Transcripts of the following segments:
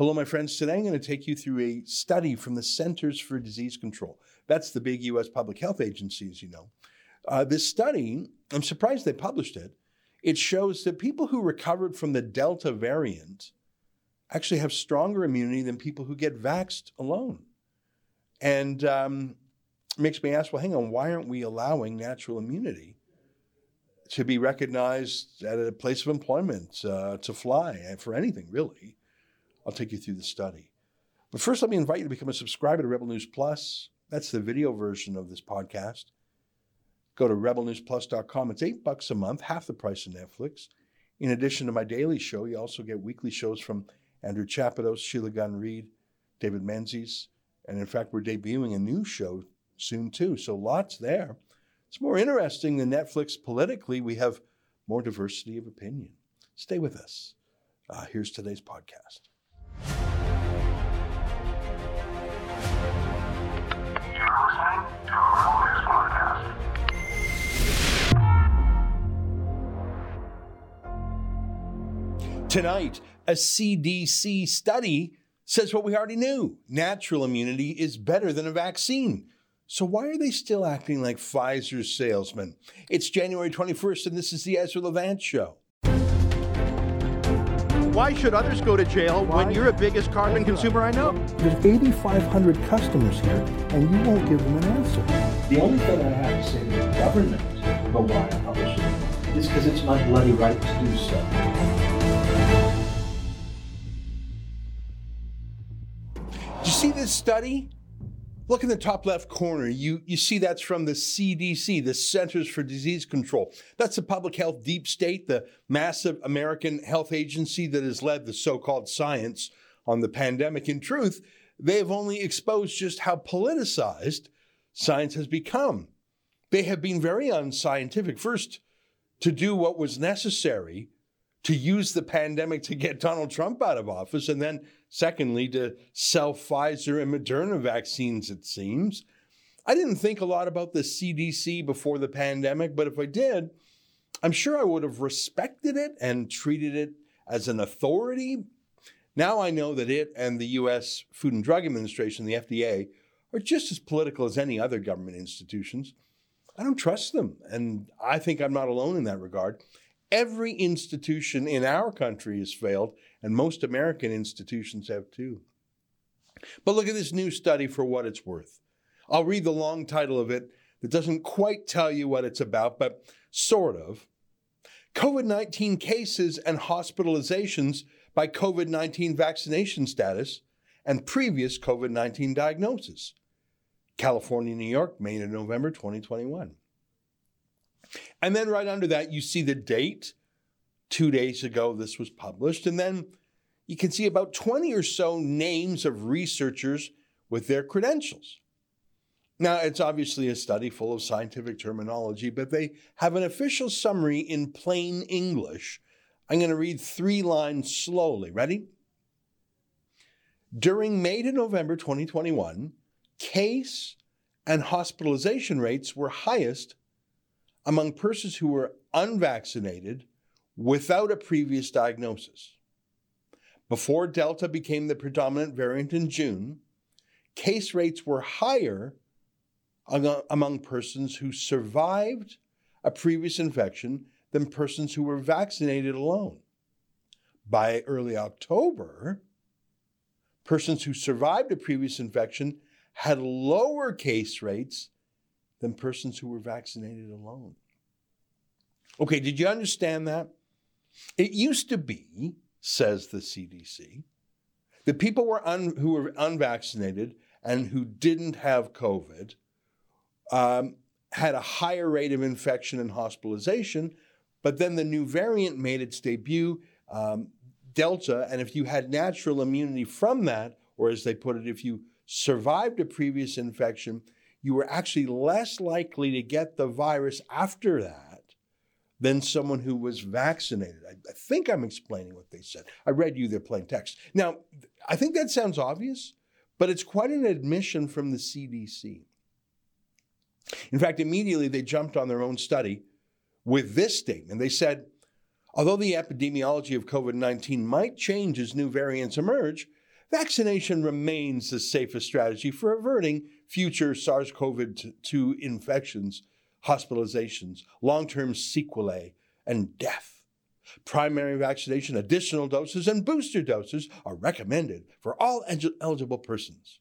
Hello, my friends. Today I'm going to take you through a study from the Centers for Disease Control. That's the big US public health agency, as you know. Uh, this study, I'm surprised they published it. It shows that people who recovered from the Delta variant actually have stronger immunity than people who get vaxxed alone. And um, makes me ask, well, hang on, why aren't we allowing natural immunity to be recognized at a place of employment, uh, to fly, and for anything really? I'll take you through the study. But first, let me invite you to become a subscriber to Rebel News Plus. That's the video version of this podcast. Go to rebelnewsplus.com. It's eight bucks a month, half the price of Netflix. In addition to my daily show, you also get weekly shows from Andrew Chapados, Sheila Gunn Reid, David Menzies, and in fact, we're debuting a new show soon too. So lots there. It's more interesting than Netflix politically. We have more diversity of opinion. Stay with us. Uh, here's today's podcast. Tonight, a CDC study says what we already knew natural immunity is better than a vaccine. So, why are they still acting like Pfizer's salesmen? It's January 21st, and this is the Ezra Levant Show. Why should others go to jail Why? when you're the biggest carbon consumer I know? There's 8,500 customers here, and you won't give them an answer. The only thing I have to say to the government about why I publish it is because it's my bloody right to do so. Did you see this study? Look in the top left corner. You, you see that's from the CDC, the Centers for Disease Control. That's the public health deep state, the massive American health agency that has led the so called science on the pandemic. In truth, they have only exposed just how politicized science has become. They have been very unscientific. First, to do what was necessary to use the pandemic to get Donald Trump out of office, and then secondly, to sell Pfizer and Moderna vaccines, it seems. I didn't think a lot about the CDC before the pandemic, but if I did, I'm sure I would have respected it and treated it as an authority. Now I know that it and the US Food and Drug Administration, the FDA, are just as political as any other government institutions. I don't trust them, and I think I'm not alone in that regard. Every institution in our country has failed, and most American institutions have too. But look at this new study for what it's worth. I'll read the long title of it that doesn't quite tell you what it's about, but sort of. COVID 19 cases and hospitalizations by COVID 19 vaccination status and previous COVID 19 diagnosis. California, New York, May to November 2021. And then right under that, you see the date. Two days ago, this was published. And then you can see about 20 or so names of researchers with their credentials. Now, it's obviously a study full of scientific terminology, but they have an official summary in plain English. I'm going to read three lines slowly. Ready? During May to November 2021, case and hospitalization rates were highest among persons who were unvaccinated without a previous diagnosis. Before Delta became the predominant variant in June, case rates were higher among persons who survived a previous infection than persons who were vaccinated alone. By early October, persons who survived a previous infection had lower case rates than persons who were vaccinated alone. Okay, did you understand that? It used to be, says the CDC, that people were un, who were unvaccinated and who didn't have COVID um, had a higher rate of infection and hospitalization, but then the new variant made its debut, um, Delta, and if you had natural immunity from that, or as they put it, if you survived a previous infection, you were actually less likely to get the virus after that than someone who was vaccinated. I, I, think I'm explaining what they said. I read you their plain text. Now, I think that sounds obvious, but it's quite an admission from the CDC. In fact, immediately they jumped on their own study with this statement. They said, although the epidemiology of COVID 19 might change as new variants emerge, vaccination remains the safest strategy for averting future SARS CoV 2 infections, hospitalizations, long term sequelae, and death. Primary vaccination, additional doses, and booster doses are recommended for all eligible persons.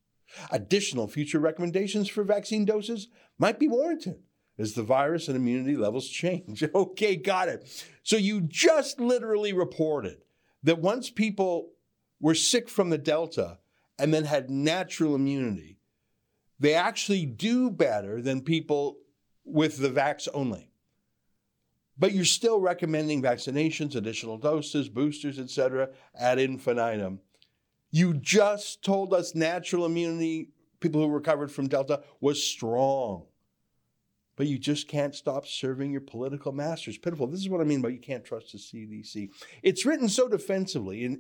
Additional future recommendations for vaccine doses might be warranted as the virus and immunity levels change. okay, got it. So you just literally reported that once people were sick from the Delta and then had natural immunity, they actually do better than people with the vax only. But you're still recommending vaccinations, additional doses, boosters, etc., ad infinitum. You just told us natural immunity, people who recovered from Delta, was strong. But you just can't stop serving your political masters. Pitiful. This is what I mean by you can't trust the CDC. It's written so defensively in,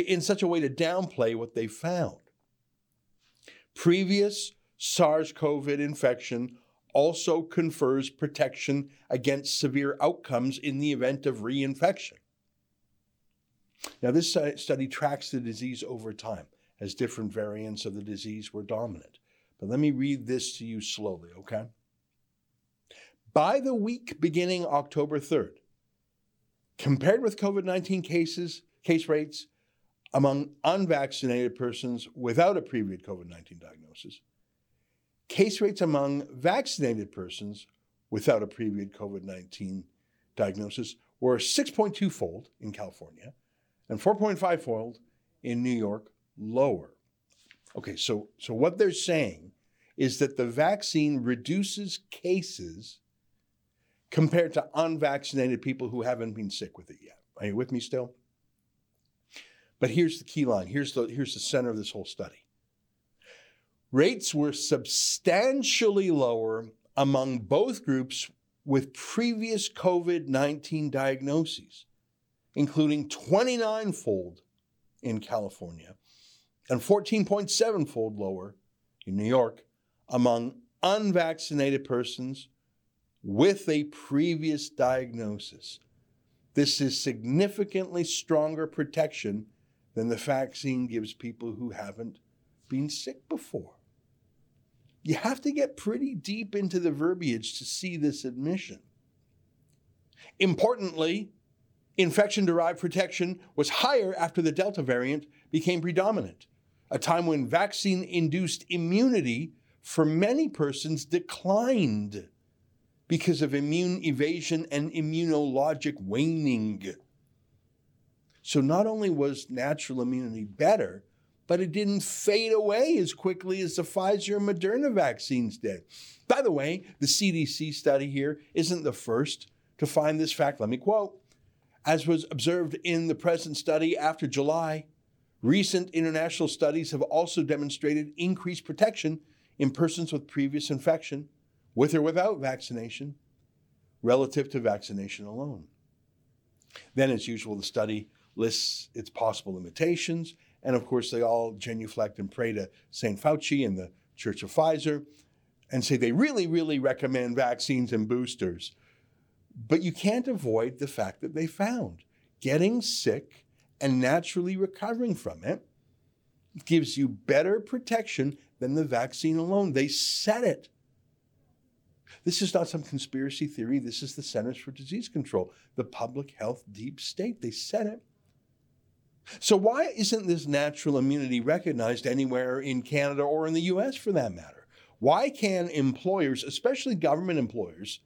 in such a way to downplay what they found. Previous SARS CoV infection also confers protection against severe outcomes in the event of reinfection. Now, this study tracks the disease over time as different variants of the disease were dominant. But let me read this to you slowly, okay? By the week beginning October 3rd, compared with COVID 19 cases, case rates among unvaccinated persons without a previous COVID 19 diagnosis, Case rates among vaccinated persons without a previous COVID 19 diagnosis were 6.2 fold in California and 4.5 fold in New York lower. Okay, so, so what they're saying is that the vaccine reduces cases compared to unvaccinated people who haven't been sick with it yet. Are you with me still? But here's the key line. Here's the, here's the center of this whole study rates were substantially lower among both groups with previous COVID 19 diagnoses, including 29 fold in California and 14.7 fold lower in New York among unvaccinated persons with a previous diagnosis. This is significantly stronger protection than the vaccine gives people who haven't been sick before. You have to get pretty deep into the verbiage to see this admission. Importantly, infection derived protection was higher after the Delta variant became predominant, a time when vaccine induced immunity for many persons declined because of immune evasion and immunologic waning. So, not only was natural immunity better, but it didn't fade away as quickly as the Pfizer and Moderna vaccines did. By the way, the CDC study here isn't the first to find this fact. Let me quote As was observed in the present study after July, recent international studies have also demonstrated increased protection in persons with previous infection, with or without vaccination, relative to vaccination alone. Then, as usual, the study lists its possible limitations and of course, they all genuflect and pray to St. Fauci and the Church of Pfizer and say they really, really recommend vaccines and boosters. But you can't avoid the fact that they found getting sick and naturally recovering from it gives you better protection than the vaccine alone. They said it. This is not some conspiracy theory. This is the Centers for Disease Control, the public health deep state. They said it. So, why isn't this natural immunity recognized anywhere in Canada or in the US for that matter? Why can employers, especially government employers,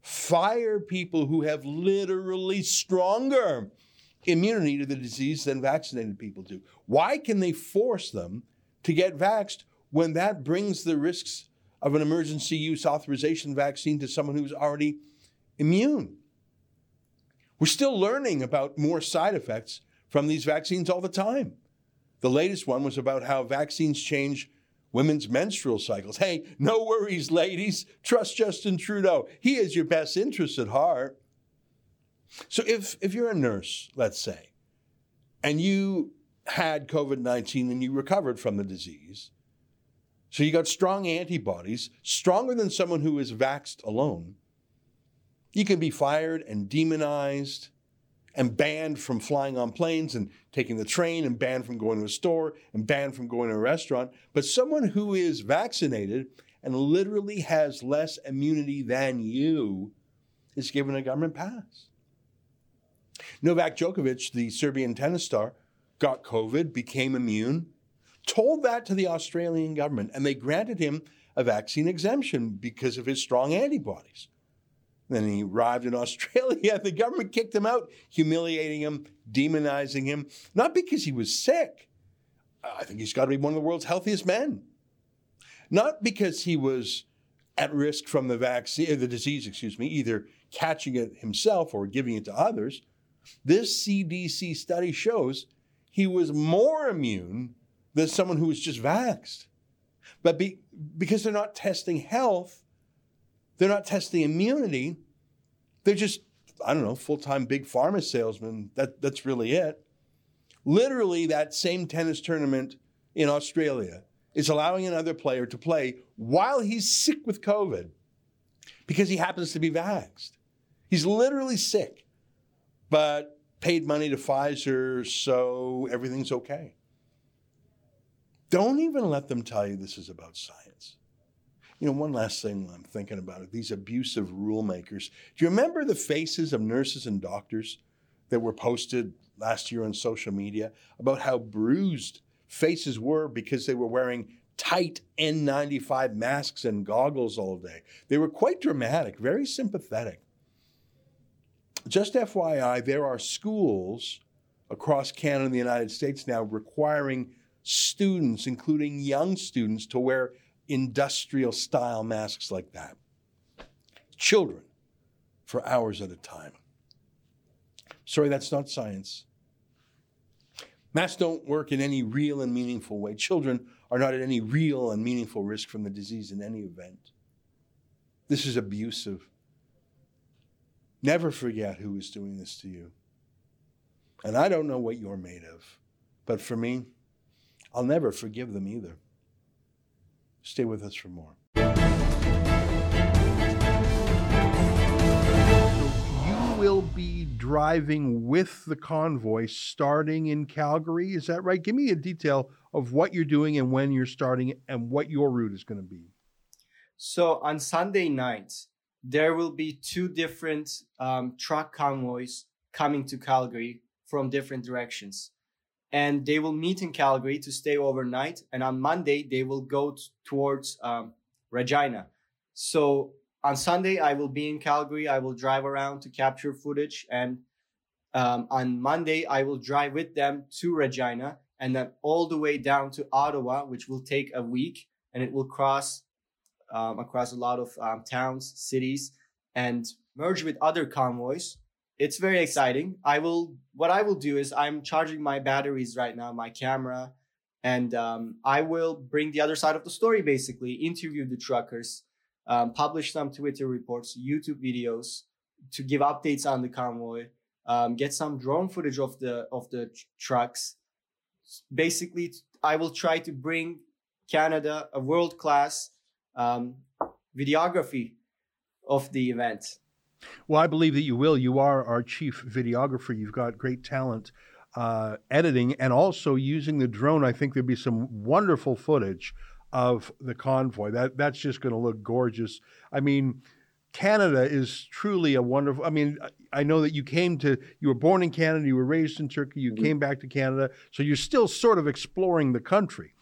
fire people who have literally stronger immunity to the disease than vaccinated people do? Why can they force them to get vaxxed when that brings the risks of an emergency use authorization vaccine to someone who's already immune? We're still learning about more side effects from these vaccines all the time. The latest one was about how vaccines change women's menstrual cycles. Hey, no worries, ladies. Trust Justin Trudeau. He has your best interests at heart. So if, if you're a nurse, let's say, and you had COVID 19 and you recovered from the disease, so you got strong antibodies, stronger than someone who is vaxxed alone, you can be fired and demonized and banned from flying on planes and taking the train and banned from going to a store and banned from going to a restaurant. But someone who is vaccinated and literally has less immunity than you is given a government pass. Novak Djokovic, the Serbian tennis star, got COVID, became immune, told that to the Australian government, and they granted him a vaccine exemption because of his strong antibodies. Then he arrived in Australia. The government kicked him out, humiliating him, demonizing him, not because he was sick. I think he's got to be one of the world's healthiest men. Not because he was at risk from the vaccine, uh, the disease, excuse me, either catching it himself or giving it to others. This CDC study shows he was more immune than someone who was just vaxxed. But be, because they're not testing health, they're not testing immunity. They're just, I don't know, full time big pharma salesmen. That, that's really it. Literally, that same tennis tournament in Australia is allowing another player to play while he's sick with COVID because he happens to be vaxxed. He's literally sick, but paid money to Pfizer, so everything's okay. Don't even let them tell you this is about science. You know, one last thing I'm thinking about it these abusive rule makers. Do you remember the faces of nurses and doctors that were posted last year on social media about how bruised faces were because they were wearing tight N95 masks and goggles all day? They were quite dramatic, very sympathetic. Just FYI, there are schools across Canada and the United States now requiring students, including young students, to wear industrial style masks like that. Children for hours at a time. Sorry, that's not science. Masks don't work in any real and meaningful way. Children are not at any real and meaningful risk from the disease in any event. This is abusive. Never forget who is doing this to you. And I don't know what you're made of, but for me, I'll never forgive them either. Stay with us for more. You will be driving with the convoy starting in Calgary. Is that right? Give me a detail of what you're doing and when you're starting and what your route is going to be. So on Sunday night, there will be two different um, truck convoys coming to Calgary from different directions and they will meet in Calgary to stay overnight. And on Monday, they will go t- towards um, Regina. So on Sunday, I will be in Calgary. I will drive around to capture footage. And um, on Monday, I will drive with them to Regina and then all the way down to Ottawa, which will take a week. And it will cross um, across a lot of um, towns, cities, and merge with other convoys it's very exciting. I will, what I will do is I'm charging my batteries right now, my camera, and um, I will bring the other side of the story basically, interview the truckers, um, publish some Twitter reports, YouTube videos to give updates on the convoy, um, get some drone footage of the, of the tr- trucks. Basically, I will try to bring Canada a world class um, videography of the event. Well, I believe that you will. You are our chief videographer. You've got great talent uh, editing and also using the drone. I think there'd be some wonderful footage of the convoy. That that's just going to look gorgeous. I mean, Canada is truly a wonderful. I mean, I know that you came to. You were born in Canada. You were raised in Turkey. You mm-hmm. came back to Canada, so you're still sort of exploring the country.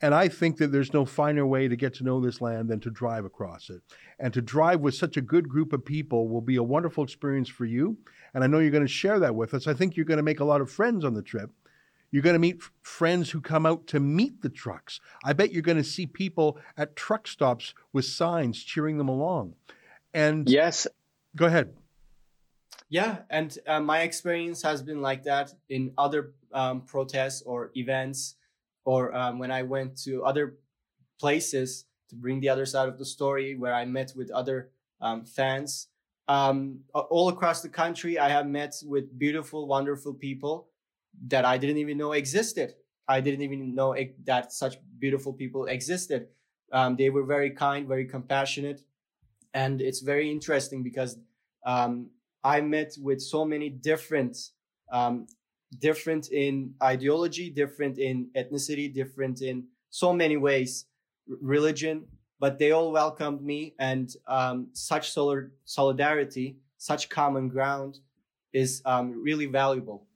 And I think that there's no finer way to get to know this land than to drive across it. And to drive with such a good group of people will be a wonderful experience for you. And I know you're going to share that with us. I think you're going to make a lot of friends on the trip. You're going to meet f- friends who come out to meet the trucks. I bet you're going to see people at truck stops with signs cheering them along. And yes, go ahead. Yeah, and uh, my experience has been like that in other um, protests or events or um, when I went to other places to bring the other side of the story, where I met with other um, fans. Um, all across the country, I have met with beautiful, wonderful people that I didn't even know existed. I didn't even know that such beautiful people existed. Um, they were very kind, very compassionate, and it's very interesting because um, I met with so many different um, different in ideology, different in ethnicity, different in so many ways, religion, but they all welcomed me and um, such solid solidarity, such common ground is um, really valuable.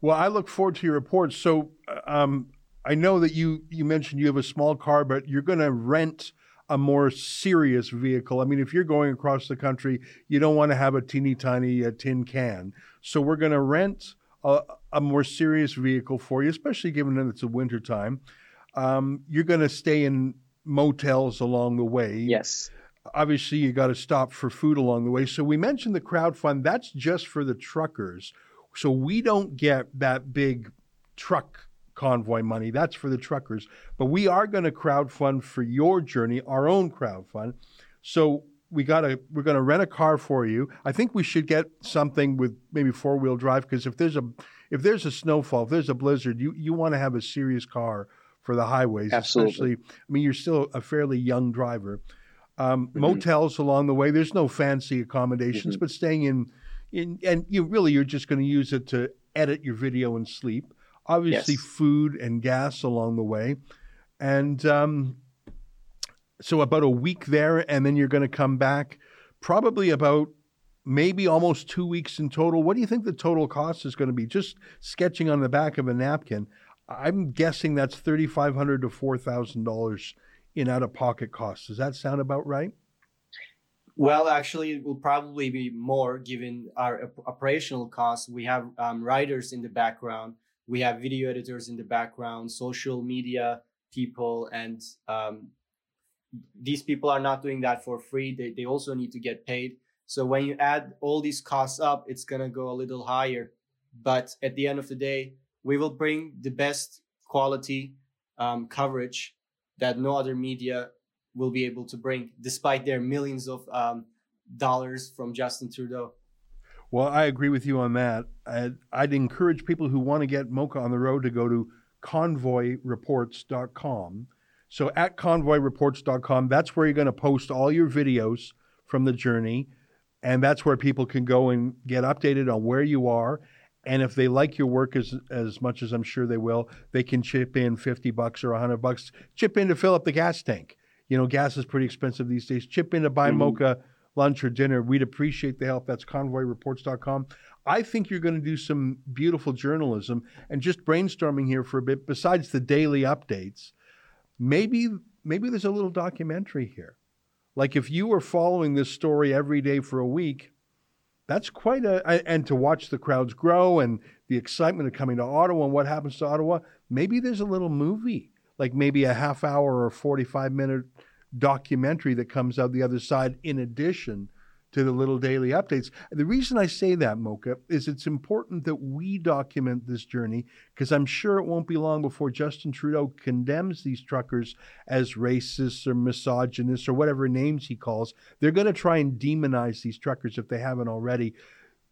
Well, I look forward to your report. So, um, I know that you you mentioned you have a small car, but you're going to rent a more serious vehicle. I mean, if you're going across the country, you don't want to have a teeny tiny uh, tin can. So we're going to rent a, a, more serious vehicle for you, especially given that it's a winter time. Um, you're going to stay in motels along the way. Yes. Obviously, you got to stop for food along the way. So we mentioned the crowd fund. That's just for the truckers. So we don't get that big truck convoy money. That's for the truckers. But we are going to crowd fund for your journey, our own crowd fund. So we got to we're going to rent a car for you. I think we should get something with maybe four wheel drive because if there's a if there's a snowfall, if there's a blizzard, you you want to have a serious car for the highways. Absolutely. Especially, I mean, you're still a fairly young driver. Um, mm-hmm. Motels along the way. There's no fancy accommodations, mm-hmm. but staying in in and you really you're just going to use it to edit your video and sleep. Obviously, yes. food and gas along the way, and um, so about a week there, and then you're going to come back. Probably about maybe almost two weeks in total. What do you think the total cost is going to be? Just sketching on the back of a napkin. I'm guessing that's thirty five hundred to four thousand dollars in out of pocket costs. Does that sound about right? Well, actually, it will probably be more given our operational costs. We have um, writers in the background, we have video editors in the background, social media people, and um, these people are not doing that for free. They, they also need to get paid. So when you add all these costs up, it's going to go a little higher. But at the end of the day, we will bring the best quality um, coverage that no other media will be able to bring, despite their millions of um, dollars from Justin Trudeau. Well, I agree with you on that. I'd, I'd encourage people who want to get Mocha on the road to go to convoyreports.com. So at convoyreports.com, that's where you're going to post all your videos from the journey. And that's where people can go and get updated on where you are and if they like your work as as much as I'm sure they will, they can chip in 50 bucks or 100 bucks, chip in to fill up the gas tank. You know, gas is pretty expensive these days. Chip in to buy mm-hmm. mocha lunch or dinner. We'd appreciate the help. That's convoyreports.com. I think you're going to do some beautiful journalism and just brainstorming here for a bit besides the daily updates. Maybe maybe there's a little documentary here. Like if you were following this story every day for a week, that's quite a and to watch the crowds grow and the excitement of coming to Ottawa and what happens to Ottawa. Maybe there's a little movie, like maybe a half hour or 45 minute documentary that comes out the other side in addition to the little daily updates. The reason I say that, Mocha, is it's important that we document this journey because I'm sure it won't be long before Justin Trudeau condemns these truckers as racists or misogynists or whatever names he calls. They're going to try and demonize these truckers if they haven't already.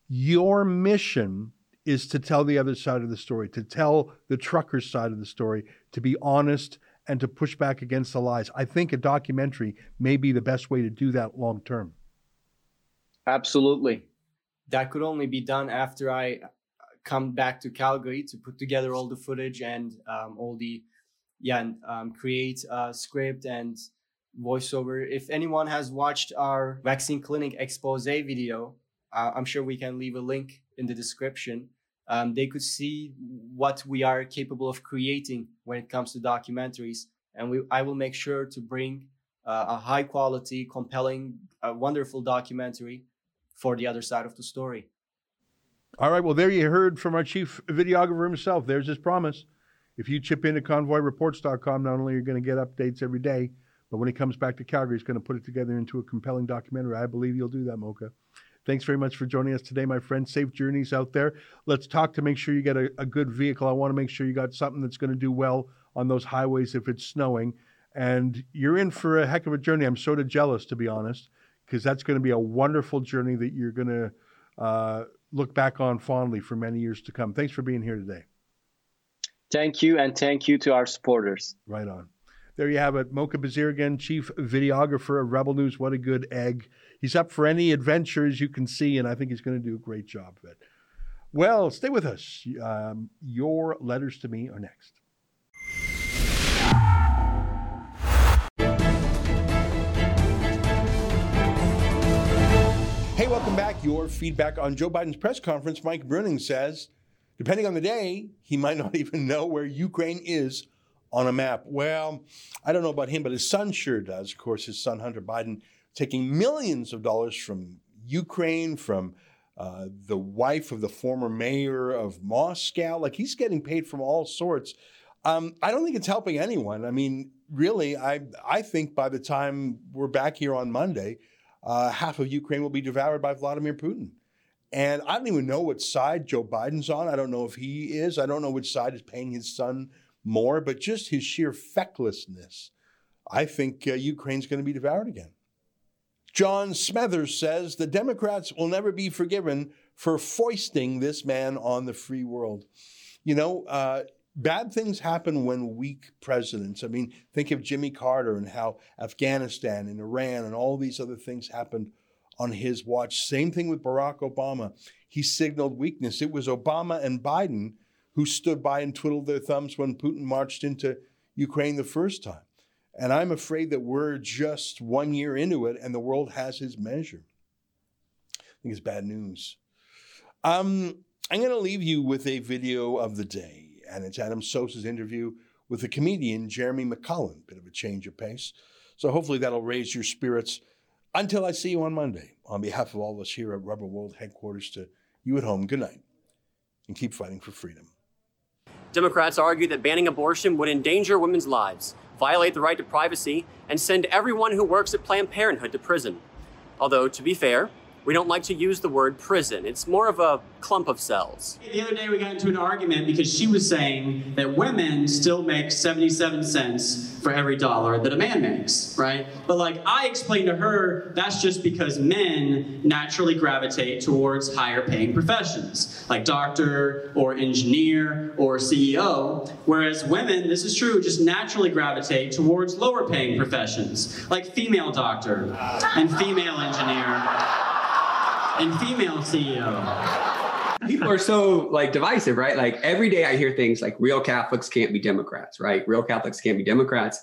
Your mission is to tell the other side of the story, to tell the truckers' side of the story, to be honest and to push back against the lies. I think a documentary may be the best way to do that long term. Absolutely. That could only be done after I come back to Calgary to put together all the footage and um, all the, yeah, and um, create a script and voiceover. If anyone has watched our vaccine clinic expose video, uh, I'm sure we can leave a link in the description. Um, they could see what we are capable of creating when it comes to documentaries. And we, I will make sure to bring uh, a high quality, compelling, uh, wonderful documentary for the other side of the story. All right. Well, there you heard from our chief videographer himself. There's his promise. If you chip in into convoyreports.com, not only are you going to get updates every day, but when he comes back to Calgary, he's going to put it together into a compelling documentary. I believe you'll do that, Mocha. Thanks very much for joining us today, my friend. Safe journeys out there. Let's talk to make sure you get a, a good vehicle. I want to make sure you got something that's going to do well on those highways if it's snowing. And you're in for a heck of a journey. I'm sort of jealous, to be honest because that's going to be a wonderful journey that you're going to uh, look back on fondly for many years to come. Thanks for being here today. Thank you, and thank you to our supporters. Right on. There you have it. Mocha Bazir Bezirgan, chief videographer of Rebel News. What a good egg. He's up for any adventures you can see, and I think he's going to do a great job of it. Well, stay with us. Um, your letters to me are next. Welcome back. Your feedback on Joe Biden's press conference. Mike Bruning says, depending on the day, he might not even know where Ukraine is on a map. Well, I don't know about him, but his son sure does. Of course, his son, Hunter Biden, taking millions of dollars from Ukraine, from uh, the wife of the former mayor of Moscow. Like he's getting paid from all sorts. Um, I don't think it's helping anyone. I mean, really, I I think by the time we're back here on Monday, uh, half of Ukraine will be devoured by Vladimir Putin. And I don't even know what side Joe Biden's on. I don't know if he is. I don't know which side is paying his son more, but just his sheer fecklessness. I think uh, Ukraine's going to be devoured again. John Smethers says the Democrats will never be forgiven for foisting this man on the free world. You know, uh, bad things happen when weak presidents. I mean, think of Jimmy Carter and how Afghanistan and Iran and all these other things happened on his watch. Same thing with Barack Obama. He signaled weakness. It was Obama and Biden who stood by and twiddled their thumbs when Putin marched into Ukraine the first time. And I'm afraid that we're just one year into it and the world has his measure. I think it's bad news. Um, I'm going to leave you with a video of the day and it's Adam Soos's interview with the comedian Jeremy McLellan. Bit of a change of pace. So hopefully that'll raise your spirits until I see you on Monday. On behalf of all of us here at Rebel World headquarters to you at home, good night and keep fighting for freedom. Democrats argue that banning abortion would endanger women's lives, violate the right to privacy, and send everyone who works at Planned Parenthood to prison. Although, to be fair, we don't like to use the word prison. It's more of a clump of cells. The other day we got into an argument because she was saying that women still make 77 cents for every dollar that a man makes, right? But like I explained to her, that's just because men naturally gravitate towards higher paying professions, like doctor or engineer or CEO, whereas women, this is true, just naturally gravitate towards lower paying professions, like female doctor and female engineer and female CEO. People are so like divisive, right? Like every day I hear things like real Catholics can't be Democrats, right? Real Catholics can't be Democrats.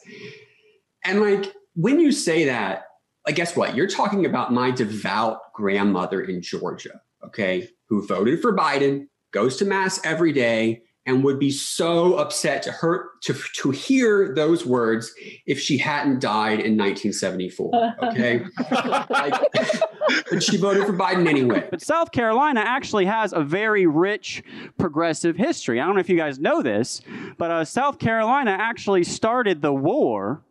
And like when you say that, like guess what? You're talking about my devout grandmother in Georgia, okay, who voted for Biden, goes to mass every day, and would be so upset to her to, to hear those words if she hadn't died in 1974 okay? Like, but she voted for biden anyway. But south carolina actually has a very rich progressive history. I don't know if you guys know this but uh, south carolina actually started the war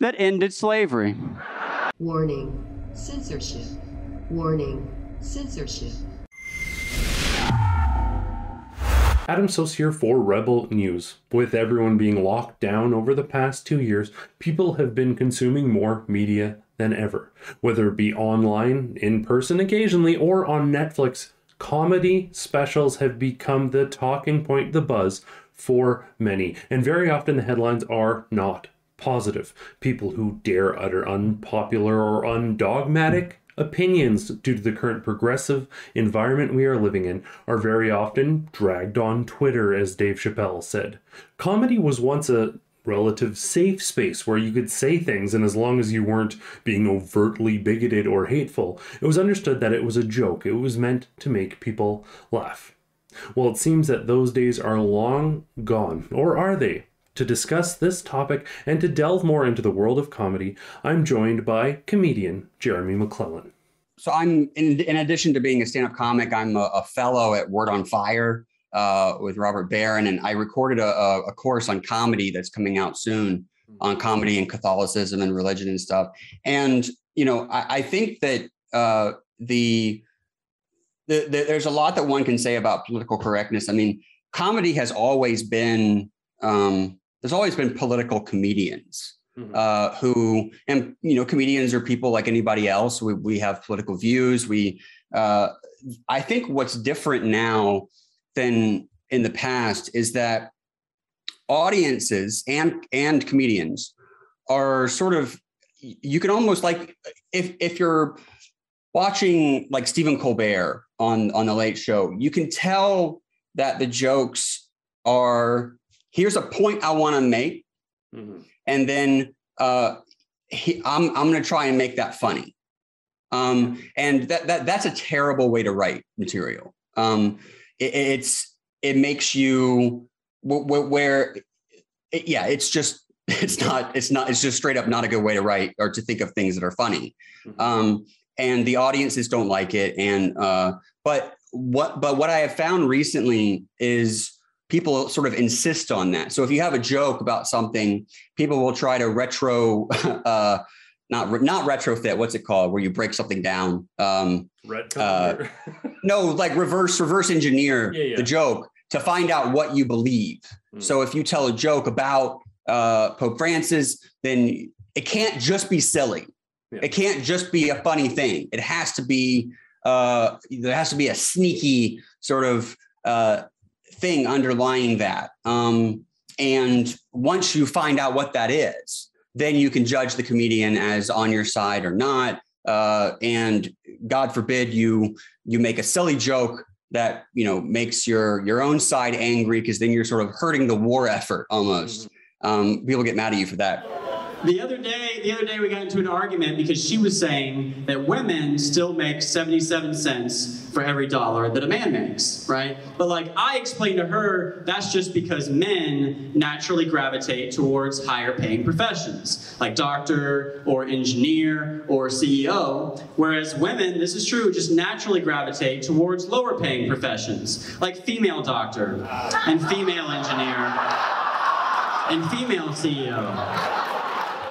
that ended slavery. Warning. Censorship. Warning. Censorship Adam Soos here for Rebel News. With everyone being locked down over the past two years, people have been consuming more media than ever. Whether it be online, in person occasionally, or on Netflix, comedy specials have become the talking point, the buzz for many. And very often the headlines are not positive. People who dare utter unpopular or undogmatic Opinions, due to the current progressive environment we are living in, are very often dragged on Twitter, as Dave Chappelle said. Comedy was once a relative safe space where you could say things, and as long as you weren't being overtly bigoted or hateful, it was understood that it was a joke. It was meant to make people laugh. Well, it seems that those days are long gone, or are they? To discuss this topic and to delve more into the world of comedy, I'm joined by comedian Jeremy McLellan. So I'm in, in addition to being a stand-up comic, I'm a, a fellow at Word on Fire uh, with Robert Barron, and I recorded a, a, course on comedy that's coming out soon on comedy and Catholicism and religion and stuff. And you know, I, I think that uh, the, the, the there's a lot that one can say about political correctness. I mean, comedy has always been um, there's always been political comedians mm-hmm. uh, who, and you know, comedians are people like anybody else. We we have political views. We, uh, I think what's different now than in the past is that audiences and and comedians are sort of you can almost like if if you're watching like Stephen Colbert on on the Late Show, you can tell that the jokes are here's a point I want to make, Mhm. and then uh, he, I'm I'm going to try and make that funny. Um, and that that that's a terrible way to write material. Um, it, it's it makes you wh- wh- where it, yeah, it's just it's not it's not it's just straight up not a good way to write or to think of things that are funny. Um, and the audiences don't like it. And uh, but what but what I have found recently is people sort of insist on that. So if you have a joke about something, people will try to retro uh, not not retrofit. What's it called? Where you break something down. Um, uh, no, like reverse reverse engineer Yeah, yeah. the joke to find out what you believe. So if you tell a joke about uh, Pope Francis, then it can't just be silly. It can't just be a funny thing. It has to be uh, there has to be a sneaky sort of uh, thing underlying that. Um, and once you find out what that is, then you can judge the comedian as on your side or not. Uh, and God forbid you you make a silly joke that you know makes your your own side angry because then you're sort of hurting the war effort almost. Um, people get mad at you for that. The other day, the other day we got into an argument because she was saying that women still make 77 cents for every dollar that a man makes, right? But like I explained to her, that's just because men naturally gravitate towards higher paying professions, like doctor or engineer or CEO, whereas women, this is true, just naturally gravitate towards lower paying professions, like female doctor and female engineer and female CEO.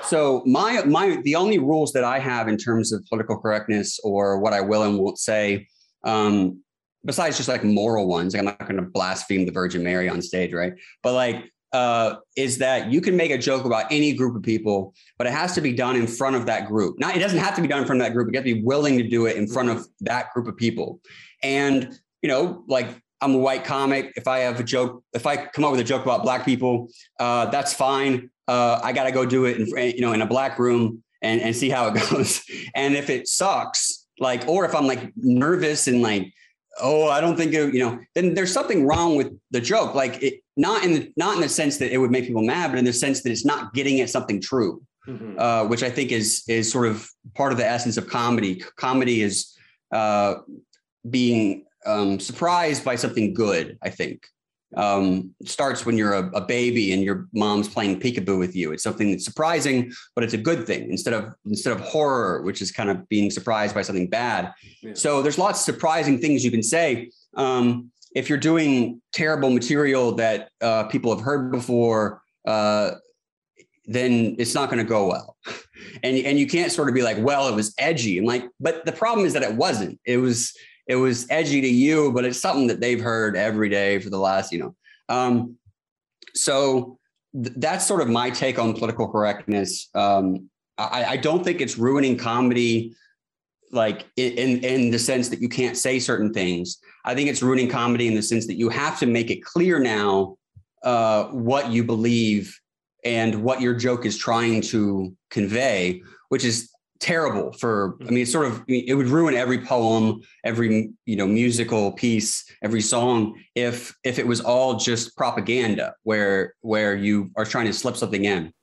So my my the only rules that I have in terms of political correctness or what I will and won't say, um, besides just like moral ones, like I'm not going to blaspheme the Virgin Mary on stage, right? But like, uh, is that you can make a joke about any group of people, but it has to be done in front of that group. Not it doesn't have to be done in front of that group. You have to be willing to do it in front of that group of people, and you know, like I'm a white comic. If I have a joke, if I come up with a joke about black people, uh, that's fine. Uh, I got to go do it in you know in a black room and and see how it goes. And if it sucks, like, or if I'm like nervous and like, oh, I don't think it, you know, then there's something wrong with the joke. Like, it not in the not in the sense that it would make people mad, but in the sense that it's not getting at something true. Uh, which I think is is sort of part of the essence of comedy. Comedy is uh, being um, surprised by something good. I think um, starts when you're a, a baby and your mom's playing peekaboo with you. It's something that's surprising, but it's a good thing instead of instead of horror, which is kind of being surprised by something bad. So there's lots of surprising things you can say. Um, if you're doing terrible material that uh, people have heard before, uh, then it's not going to go well. And and you can't sort of be like, well, it was edgy. And like, but the problem is that it wasn't. It was it was edgy to you, but it's something that they've heard every day for the last, you know. Um, so th- that's sort of my take on political correctness. Um, I, I don't think it's ruining comedy, like in, in the sense that you can't say certain things. I think it's ruining comedy in the sense that you have to make it clear now uh, what you believe and what your joke is trying to convey, which is terrible for i mean it's sort of it would ruin every poem every you know musical piece every song if if it was all just propaganda where where you are trying to slip something in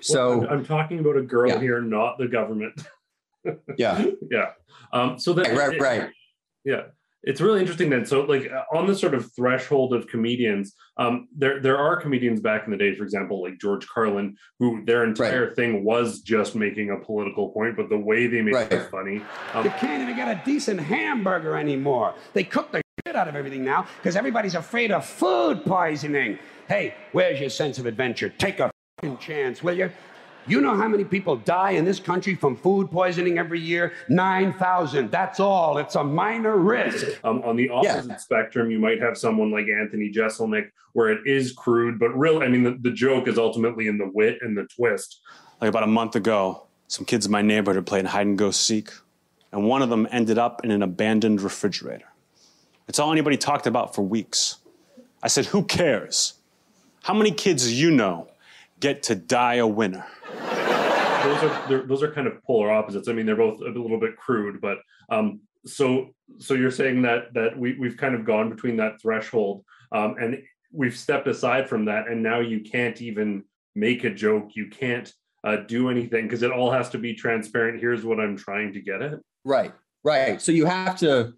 so Well, I'm, I'm talking about a girl Yeah. here, not the government. yeah yeah. Um, so that Right, right, right. Yeah, it's really interesting then. So, like uh, on the sort of threshold of comedians, um, there there are comedians back in the day, for example, like George Carlin, who their entire thing was just making a political point, but the way they make it funny. Um, You can't even get a decent hamburger anymore. They cook the shit out of everything now because everybody's afraid of food poisoning. Hey, where's your sense of adventure? Take a fucking chance, will you? You know how many people die in this country from food poisoning every year? 9,000. That's all. It's a minor risk. Um, on the opposite spectrum, you might have someone like Anthony Jeselnik, where it is crude, but real. I mean, the, the joke is ultimately in the wit and the twist. Like about a month ago, some kids in my neighborhood are playing hide and go seek, and one of them ended up in an abandoned refrigerator. It's all anybody talked about for weeks. I said, Who cares? How many kids you know get to die a winner? Those are those are kind of polar opposites. I mean, they're both a little bit crude, but um, so so you're saying that that we we've kind of gone between that threshold, um, and we've stepped aside from that, and now you can't even make a joke. You can't uh, do anything because it all has to be transparent. Here's what I'm trying to get at. Right, right. So you have to,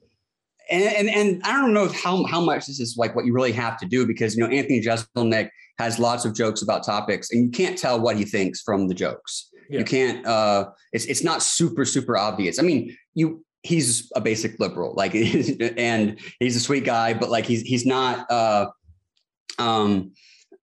and and, and I don't know how how much this is like what you really have to do because you know Anthony Jeselnik has lots of jokes about topics, and you can't tell what he thinks from the jokes. Yeah. You can't. uh It's it's not super super obvious. I mean, you he's a basic liberal, like, and he's a sweet guy, but like he's he's not. uh um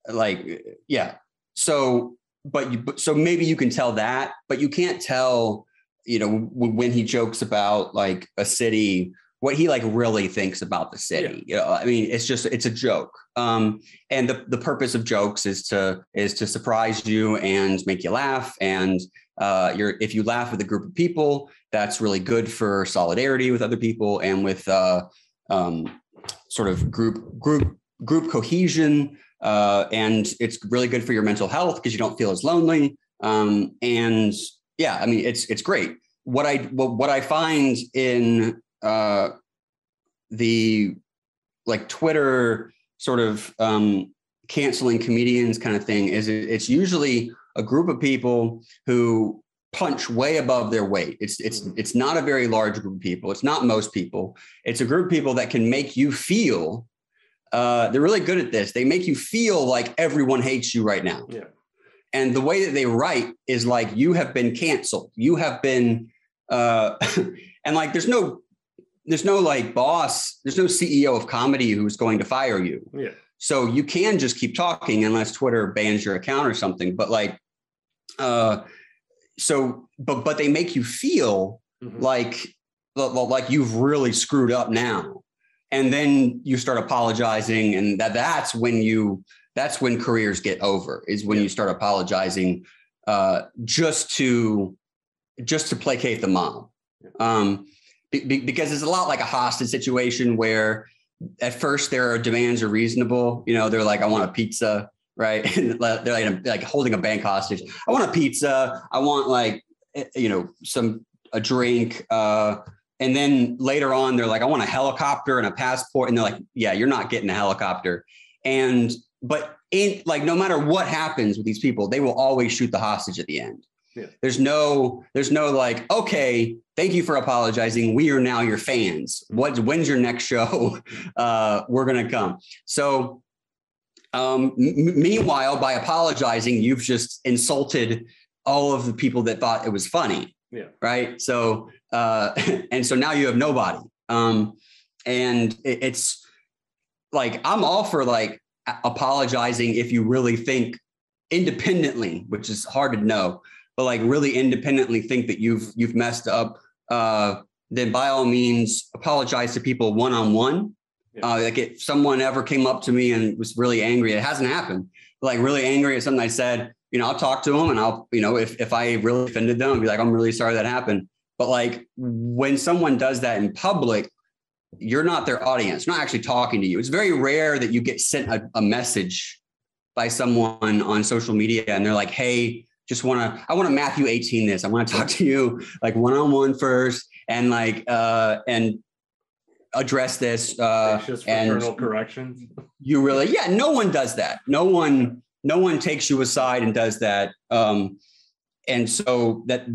like yeah so but you so maybe you can tell that but you can't tell you know when he jokes about like a city what he like really thinks about the city. You know i mean it's just it's a joke. Um and the, the purpose of jokes is to is to surprise you and make you laugh. And uh you're if you laugh with a group of people that's really good for solidarity with other people and with uh um sort of group group group cohesion. Uh, and it's really good for your mental health because you don't feel as lonely. Um, and yeah i mean it's it's great. What i what, what i find in uh, the like twitter sort of um, canceling comedians kind of thing is it, it's usually a group of people who punch way above their weight it's it's it's not a very large group of people it's not most people it's a group of people that can make you feel uh, they're really good at this. They make you feel like everyone hates you right now. Yeah. And the way that they write is like you have been canceled. You have been, uh, and like there's no, there's no like boss, there's no CEO of comedy who's going to fire you. Yeah. So you can just keep talking unless Twitter bans your account or something. But like, uh, so but but they make you feel like like you've really screwed up now and then you start apologizing and that that's when you that's when careers get over is when you start apologizing uh, just to just to placate the mob um, because it's a lot like a hostage situation where at first their demands are reasonable you know they're like i want a pizza right they're like, like holding a bank hostage i want a pizza i want like eh, you know some a drink uh and then later on, they're like, I want a helicopter and a passport. And they're like, yeah, you're not getting a helicopter. And, but in like, no matter what happens with these people, they will always shoot the hostage at the end. Yeah. There's no, there's no like, okay, thank you for apologizing. We are now your fans. What, when's your next show? Uh, we're going to come. So, um, m- meanwhile, by apologizing, you've just insulted all of the people that thought it was funny Yeah. right so uh and so now you have nobody um and it- it's like i'm all for like apologizing if you really think independently which is hard to know but like really independently think that you've you've messed up uh then by all means apologize to people one-on-one uh, like if someone ever came up to me and was really angry, it hasn't happened. but, Like really angry at something I said, you know, I'll talk to them and I'll, you know, if if I really offended them, I'll be like, I'm really sorry that happened. But like when someone does that in public, you're not their audience, not actually talking to you. It's very rare that you get sent a, a message by someone on social media and they're like, hey, just want to, I want to Matthew 18 this. I want to talk to you like one-on-one first and like, uh, and address this. Uh, Gracious and corrections. you really yeah no one does that no one no one takes you aside and does that um and so that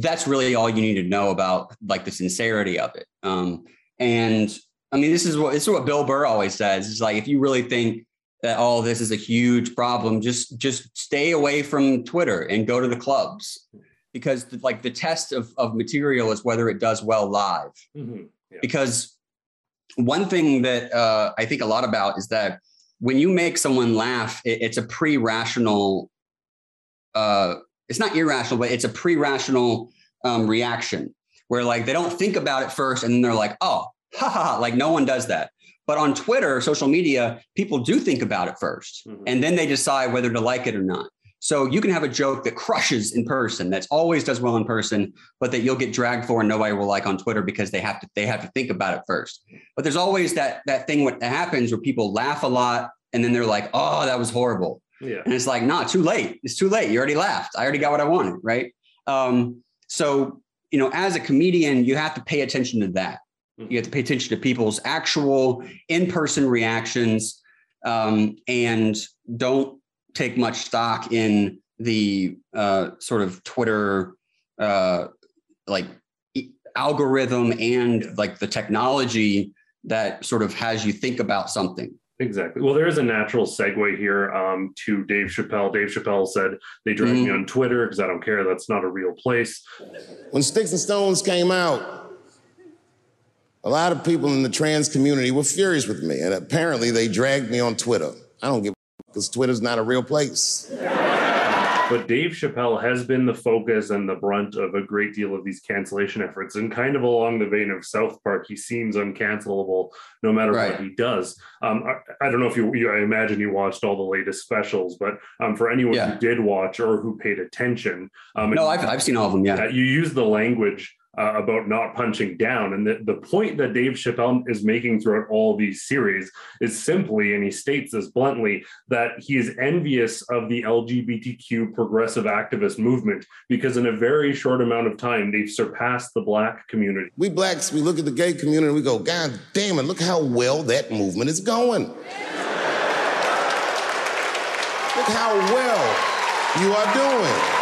that's really all you need to know about like the sincerity of it um and i mean this is what this is what bill burr always says it's like if you really think that all this is a huge problem just just stay away from twitter and go to the clubs because like the test of, of material is whether it does well live Mhm. because one thing that uh, I think a lot about is that when you make someone laugh, it, it's a pre-rational. Uh, it's not irrational, but it's a pre-rational um, reaction where like they don't think about it first, and then they're like, "Oh, ha ha!" ha," Like no one does that. But on Twitter, social media, people do think about it 1st and then they decide whether to like it or not. So you can have a joke that crushes in person, that's always does well in person, but that you'll get dragged for and nobody will like on Twitter because they have to they have to think about it first. But there's always that that thing what happens where people laugh a lot and then they're like, "Oh, that was horrible." Yeah. And it's like, "Nah, too late. It's too late. You already laughed. I already got what I wanted." Right? Um, so, you know, as a comedian, you have to pay attention to that. You have to pay attention to people's actual in-person reactions, um, and don't take much stock in the uh, sort of Twitter uh, like algorithm and like the technology that sort of has you think about something. Exactly. Well, there is a natural segue here um, to Dave Chappelle. Dave Chappelle said they dragged me on Twitter because I don't care. That's not a real place. When Sticks and Stones came out, a lot of people in the trans community were furious with me, and apparently they dragged me on Twitter. I don't give a because Twitter's not a real place. But Dave Chappelle has been the focus and the brunt of a great deal of these cancellation efforts. And kind of along the vein of South Park, he seems uncancelable no matter Right. what he does. Um, I, I don't know if you, you, I imagine you watched all the latest specials, but um, for anyone Yeah. who did watch or who paid attention, um, No, I've, I've seen all of them. Yeah. you use the language uh, about not punching down. And the, the point that Dave Chappelle is making throughout all these series is simply, and he states this bluntly, that he is envious of the LGBTQ progressive activist movement because in a very short amount of time, they've surpassed the Black community. We blacks, we look at the gay community and we go, God damn it, look how well that movement is going. Look how well you are doing.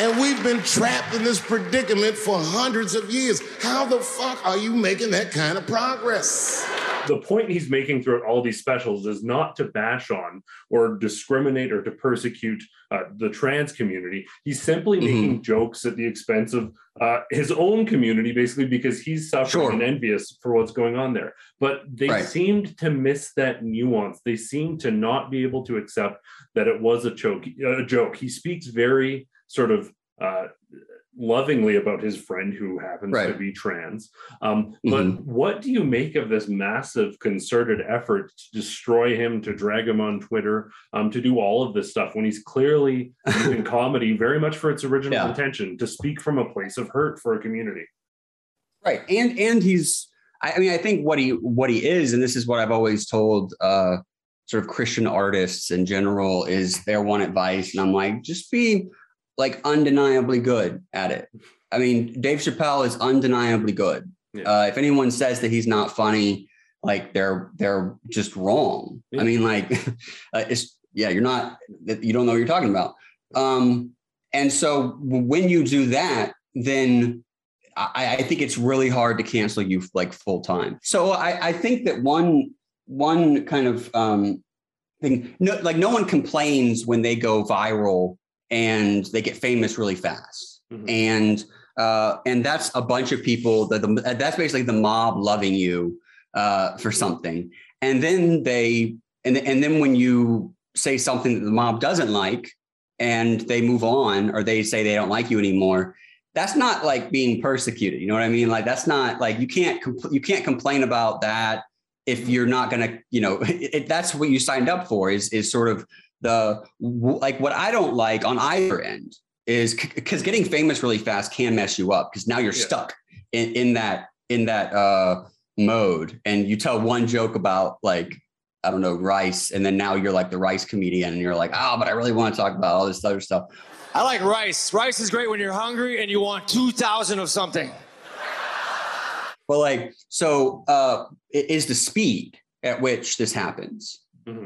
And we've been trapped in this predicament for hundreds of years. How the fuck are you making that kind of progress? the point he's making throughout all these specials is not to bash on or discriminate or to persecute uh, the trans community. He's simply Mm-hmm. making jokes at the expense of uh, his own community, basically because he's suffering Sure. and envious for what's going on there. But they Right. seemed to miss that nuance. They seemed to not be able to accept that it was a joke. A joke. He speaks very sort of. Uh, lovingly about his friend who happens to be trans um, but Mhm. what do you make of this massive concerted effort to destroy him, to drag him on Twitter, um, to do all of this stuff when he's clearly in comedy very much for its original Yeah. intention to speak from a place of hurt for a community? right and and he's I, I mean i think what he what he is and this is what i've always told uh sort of christian artists in general is their one advice and i'm like just be like undeniably good at it. I mean dave chappelle is undeniably good. Uh, if anyone says that he's not funny like they're they're just wrong. I mean like uh, it's yeah you're not you don't know what you're talking about. Um and so when you do that then I, I think it's really hard to cancel you like full time. So I, I think that one one kind of um, thing, no, like no one complains when they go viral and they get famous really fast, and uh, and that's a bunch of people that the, that's basically the mob loving you uh, for something, and then they and and then when you say something that the mob doesn't like, and they move on or they say they don't like you anymore that's not like being persecuted you know what i mean? Like that's not like you can't compl- you can't complain about that if you're not going to you know it, that's what you signed up for is is sort of the like what i don't like on either end is because getting famous really fast can mess you up because now you're stuck in, in that in that uh mode and you tell one joke about like I don't know, rice. And then now you're like the rice comedian and you're like, oh, but I really want to talk about all this other stuff. I like rice. Rice is great when you're hungry and you want 2,000 of something. But like, so uh, it is the speed at which this happens,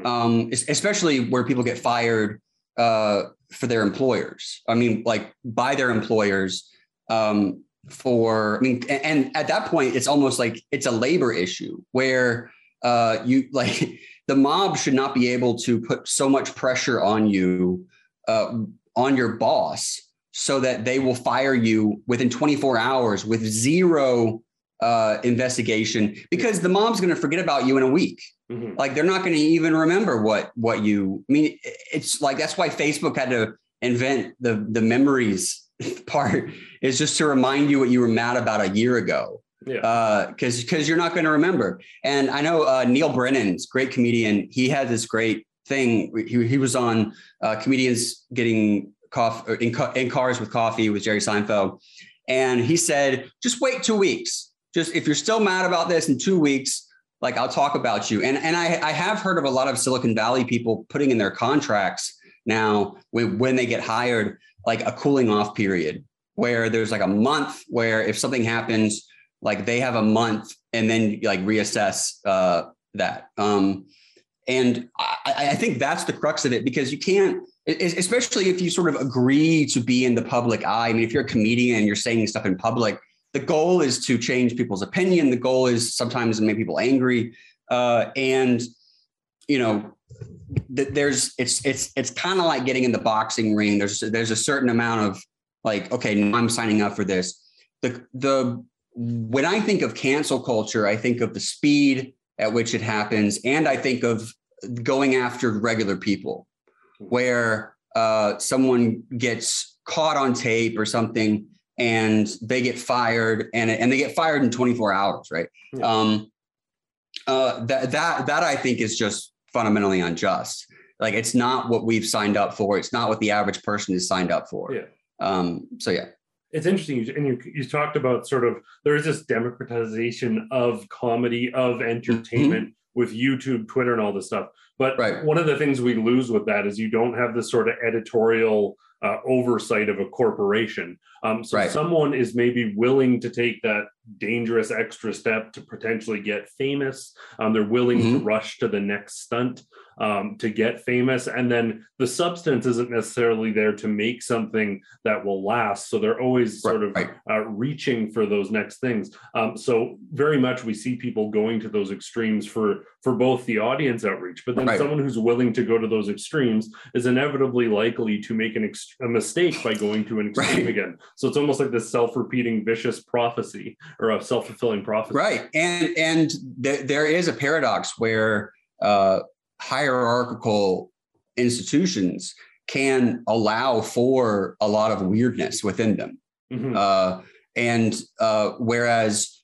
um, especially where people get fired uh, for their employers. I mean, like by their employers um, for, I mean, and at that point, it's almost like it's a labor issue where uh, you like the mob should not be able to put so much pressure on you, uh, on your boss, so that they will fire you within 24 hours with zero uh, investigation because the mob's going to forget about you in a week. Like they're not going to even remember what what you. I mean, it's like that's why Facebook had to invent the the memories part is just to remind you what you were mad about a year ago. Yeah. Because because you're not going to remember. And I know uh, Neal Brennan's great comedian. He had this great thing. He he was on uh, comedians getting coffee in, in cars with coffee with Jerry Seinfeld, and he said, just wait two weeks. Just if you're still mad about this in two weeks, like I'll talk about you. And and I I have heard of a lot of Silicon Valley people putting in their contracts now when when they get hired like a cooling off period where there's like a month where if something happens, like they have a month and then like reassess uh, that. Um, and I, I think that's the crux of it because you can't, especially if you sort of agree to be in the public eye. I mean, if you're a comedian and you're saying stuff in public, the goal is to change people's opinion. The goal is sometimes to make people angry. Uh, and, you know, th- there's it's it's it's kind of like getting in the boxing ring. There's there's a certain amount of like, okay, I'm signing up for this. The the when I think of cancel culture, I think of the speed at which it happens, and I think of going after regular people, where uh, someone gets caught on tape or something, and they get fired, and and they get fired in 24 hours, right? Yeah. Um, uh, that that that I think is just fundamentally unjust. Like it's not what we've signed up for. It's not what the average person is signed up for. Yeah. Um, so yeah it's interesting and you, you talked about sort of there is this democratization of comedy of entertainment mm-hmm. with youtube twitter and all this stuff but right. one of the things we lose with that is you don't have this sort of editorial uh, oversight of a corporation um, so right. someone is maybe willing to take that dangerous extra step to potentially get famous um, they're willing mm-hmm. to rush to the next stunt um, to get famous. And then the substance isn't necessarily there to make something that will last. So they're always sort of uh, reaching for those next things. Um, so very much we see people going to those extremes for for both the audience outreach, but then right. someone who's willing to go to those extremes is inevitably likely to make an ex- a mistake by going to an extreme right. again. So it's almost like this self-repeating vicious prophecy or a self-fulfilling prophecy. Right, and and th- there is a paradox where uh, hierarchical institutions can allow for a lot of weirdness within them. Mm-hmm. Uh, and uh, whereas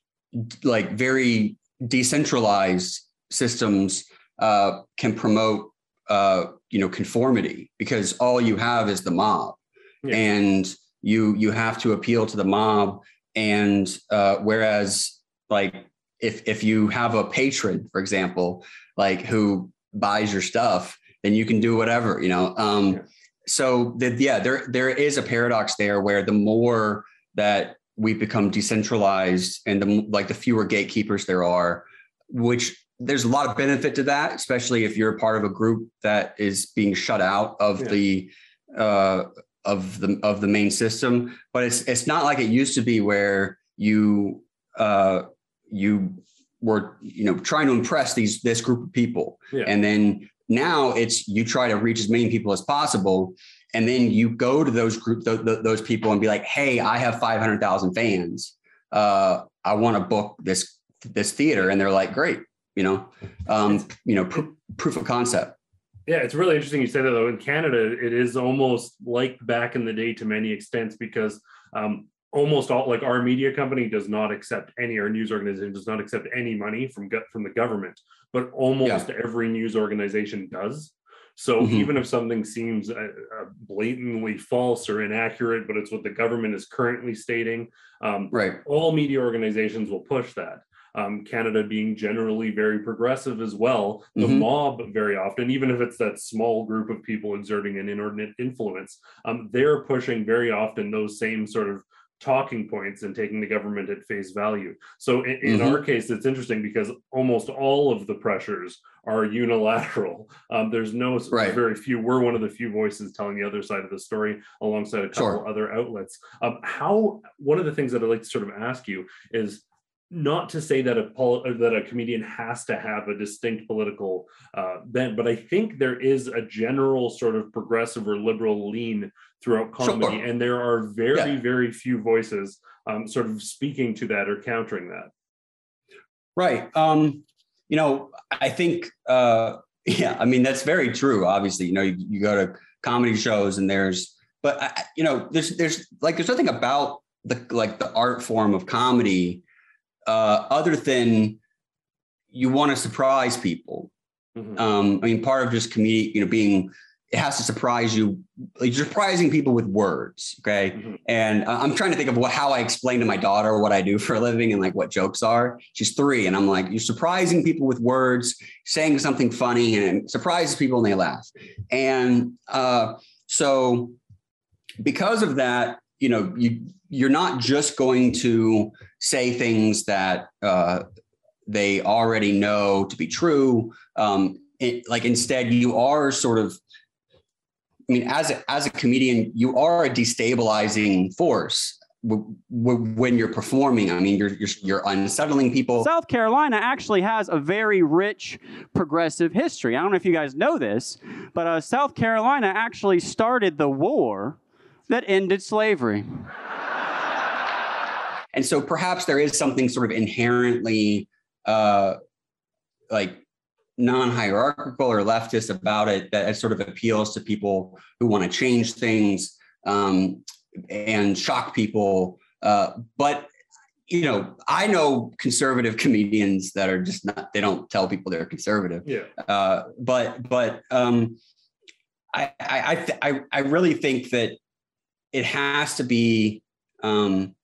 like very decentralized systems uh, can promote uh, you know conformity because all you have is the mob yeah. and you you have to appeal to the mob and uh, whereas like if if you have a patron for example like who buys your stuff, then you can do whatever, you know. Um, yeah. So that yeah, there there is a paradox there where the more that we become decentralized and the like the fewer gatekeepers there are, which there's a lot of benefit to that, especially if you're part of a group that is being shut out of yeah. the uh, of the of the main system. But it's it's not like it used to be where you uh, you were you know trying to impress these this group of people yeah. and then now it's you try to reach as many people as possible and then you go to those group th- th- those people and be like hey i have 500000 fans uh, i want to book this this theater and they're like great you know um, you know pr- proof of concept yeah, it's really interesting you say that though. In Canada, it is almost like back in the day to many extents because um, almost all like our media company does not accept any our news organization does not accept any money from from the government but almost yeah. every news organization does so mm-hmm. even if something seems uh, uh, blatantly false or inaccurate but it's what the government is currently stating um, right all media organizations will push that um, Canada being generally very progressive as well, the mm-hmm. mob very often, even if it's that small group of people exerting an inordinate influence, um, they're pushing very often those same sort of talking points and taking the government at face value. So in, in mm-hmm. our case, it's interesting because almost all of the pressures are unilateral. Um, there's no right. very few. We're one of the few voices telling the other side of the story alongside a couple sure. other outlets. Um, how one of the things that I'd like to sort of ask you is not to say that a pol- that a comedian has to have a distinct political uh, bent, but I think there is a general sort of progressive or liberal lean throughout comedy, sure. and there are very yeah. very few voices um, sort of speaking to that or countering that. Right. Um, you know, I think uh, yeah. I mean, that's very true. Obviously, you know, you, you go to comedy shows and there's, but I, you know, there's there's like there's nothing about the like the art form of comedy uh, other than you want to surprise people. Mm-hmm. Um, I mean, part of just comedy, you know, being it has to surprise you. Like you're surprising people with words, okay? Mm-hmm. And I'm trying to think of what, how I explain to my daughter what I do for a living and like what jokes are. She's three, and I'm like, you're surprising people with words, saying something funny, and it surprises people and they laugh. And uh, so because of that, you know, you you're not just going to say things that uh, they already know to be true. Um, it, like instead, you are sort of. I mean, as a, as a comedian, you are a destabilizing force w- w- when you're performing. I mean, you're, you're you're unsettling people. South Carolina actually has a very rich progressive history. I don't know if you guys know this, but uh, South Carolina actually started the war that ended slavery. And so perhaps there is something sort of inherently uh, like non-hierarchical or leftist about it that sort of appeals to people who want to change things um, and shock people. Uh, but you know, I know conservative comedians that are just not, they don't tell people they're conservative. Yeah. Uh, but, but um, I, I, I, I really think that it has to be, um,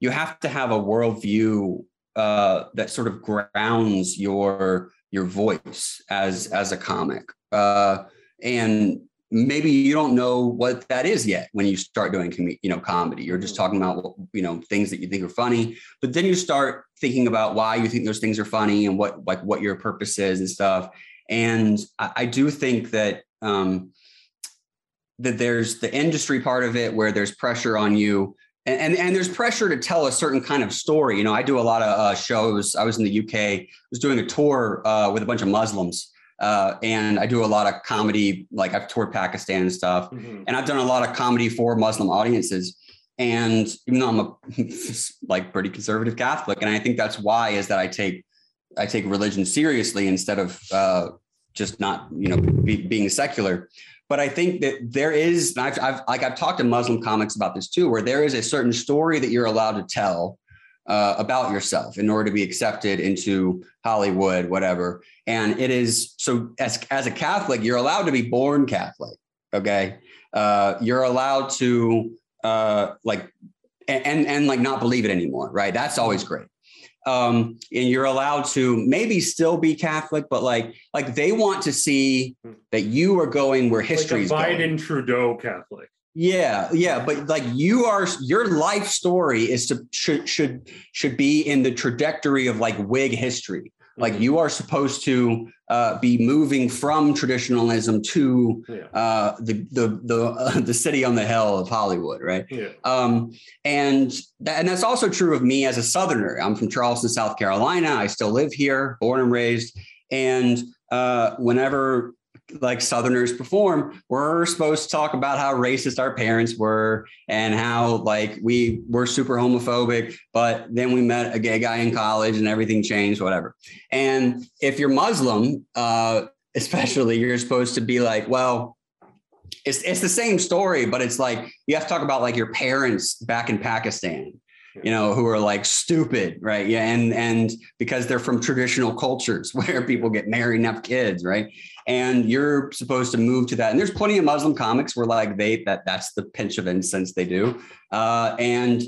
you have to have a worldview uh, that sort of grounds your your voice as as a comic. Uh, and maybe you don't know what that is yet when you start doing com- you know comedy you're just talking about you know things that you think are funny but then you start thinking about why you think those things are funny and what like what your purpose is and stuff and i, I do think that um that there's the industry part of it where there's pressure on you and, and, and there's pressure to tell a certain kind of story you know i do a lot of uh, shows i was in the uk I was doing a tour uh, with a bunch of muslims uh, and I do a lot of comedy, like I've toured Pakistan and stuff, Mm-hmm. and I've done a lot of comedy for Muslim audiences. And even though I'm a like pretty conservative Catholic, and I think that's why is that I take I take religion seriously instead of uh, just not you know be, being secular. But I think that there is, I've, I've like I've talked to Muslim comics about this too, where there is a certain story that you're allowed to tell uh, about yourself in order to be accepted into Hollywood, whatever. And it is so as as a Catholic, you're allowed to be born Catholic. Okay, uh, you're allowed to uh, like and and like not believe it anymore, right? That's always great. Um, and you're allowed to maybe still be Catholic, but like like they want to see that you are going where history's like a going. Biden Trudeau Catholic. Yeah, yeah, but like you are, your life story is to should should should be in the trajectory of like Whig history. Like you are supposed to uh, be moving from traditionalism to uh, the the the uh, the city on the hill of Hollywood, right? Yeah. Um, and that, and that's also true of me as a Southerner. I'm from Charleston, South Carolina. I still live here, born and raised. And uh, whenever like Southerners perform, we're supposed to talk about how racist our parents were and how like we were super homophobic, but then we met a gay guy in college and everything changed, whatever. And if you're Muslim, uh, especially, you're supposed to be like, well, it's it's the same story, but it's like you have to talk about like your parents back in Pakistan, you know, who are like stupid, right? Yeah, and and because they're from traditional cultures where people get married and have kids, right? And you're supposed to move to that. And there's plenty of Muslim comics where like they that that's the pinch of incense they do, uh, and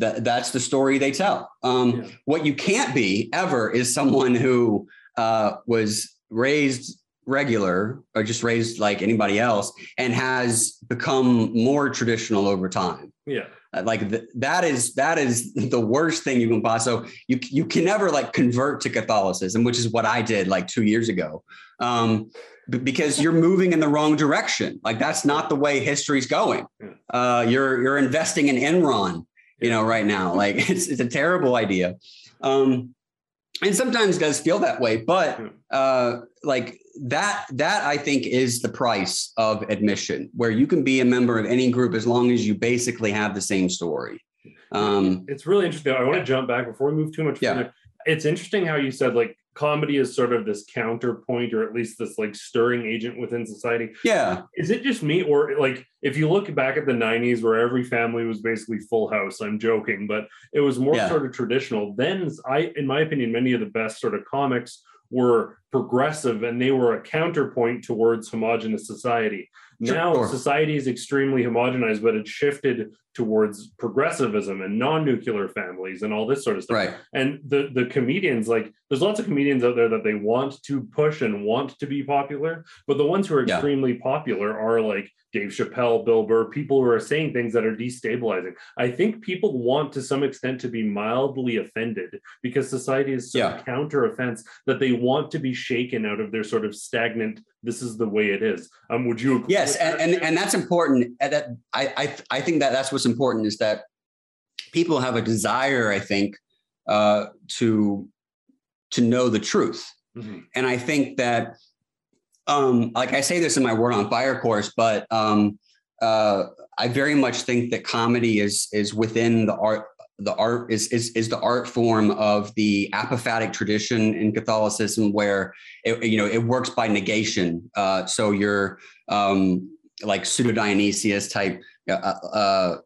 th- that's the story they tell. Um, What you can't be ever is someone who uh, was raised regular or just raised like anybody else and has become more traditional over time Yeah. Uh, like th- that is that is the worst thing you can possibly so you you can never like convert to catholicism which is what i did like two years ago um because you're moving in the wrong direction. Like that's not the way history's going. Uh you're you're investing in enron you know right now. Like it's, it's a terrible idea. Um and sometimes it does feel that way but uh like that that i think is the price of admission where you can be a member of any group as long as you basically have the same story. Um It's really interesting. I want to jump back before we move too much Yeah. It's interesting how you said like comedy is sort of this counterpoint or at least this like stirring agent within society. Yeah. Is it just me or like if you look back at the 90s where every family was basically full house, I'm joking, but it was more Yeah. sort of traditional. Then I in my opinion many of the best sort of comics were progressive and they were a counterpoint towards homogenous society. now Sure. society is extremely homogenized, but it shifted towards progressivism and non-nuclear families and all this sort of stuff. Right. And the the comedians, like, there's lots of comedians out there that they want to push and want to be popular, but the ones who are Yeah. extremely popular are like Dave Chappelle, Bill Burr, people who are saying things that are destabilizing. I think people want to some extent to be mildly offended because society is so Yeah. counter offense that they want to be shaken out of their sort of stagnant, this is the way it is. Um, would you agree? Yes, and, and and that's important. That I I I think that that's what's important is that people have a desire, I think, uh, to to know the truth, Mhm. and I think that, um, like I say this in my Word on Fire course, but um, uh, I very much think that comedy is is within the art. The art is, is is the art form of the apophatic tradition in Catholicism, where it, you know it works by negation. Uh, so you're um, like pseudo Dionysius type. Uh, uh,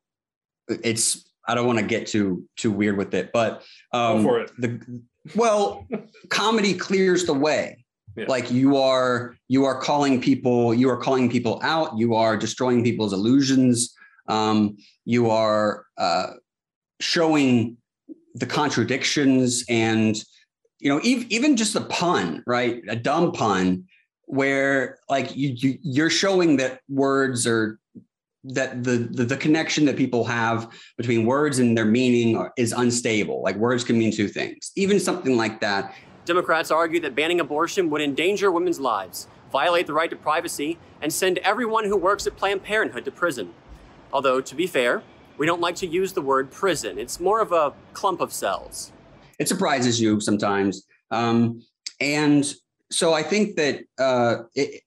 it's I don't want to get too too weird with it, but um, Go for it. the well, comedy clears the way. Yeah. Like you are you are calling people you are calling people out. You are destroying people's illusions. Um, you are uh, showing the contradictions and you know even, even just a pun right a dumb pun where like you, you you're showing that words are that the, the the connection that people have between words and their meaning is unstable like words can mean two things even something like that Democrats argue that banning abortion would endanger women's lives, violate the right to privacy, and send everyone who works at Planned Parenthood to prison. Although, to be fair, we don't like to use the word prison. It's more of a clump of cells. it surprises you sometimes um, and so i think that uh, it,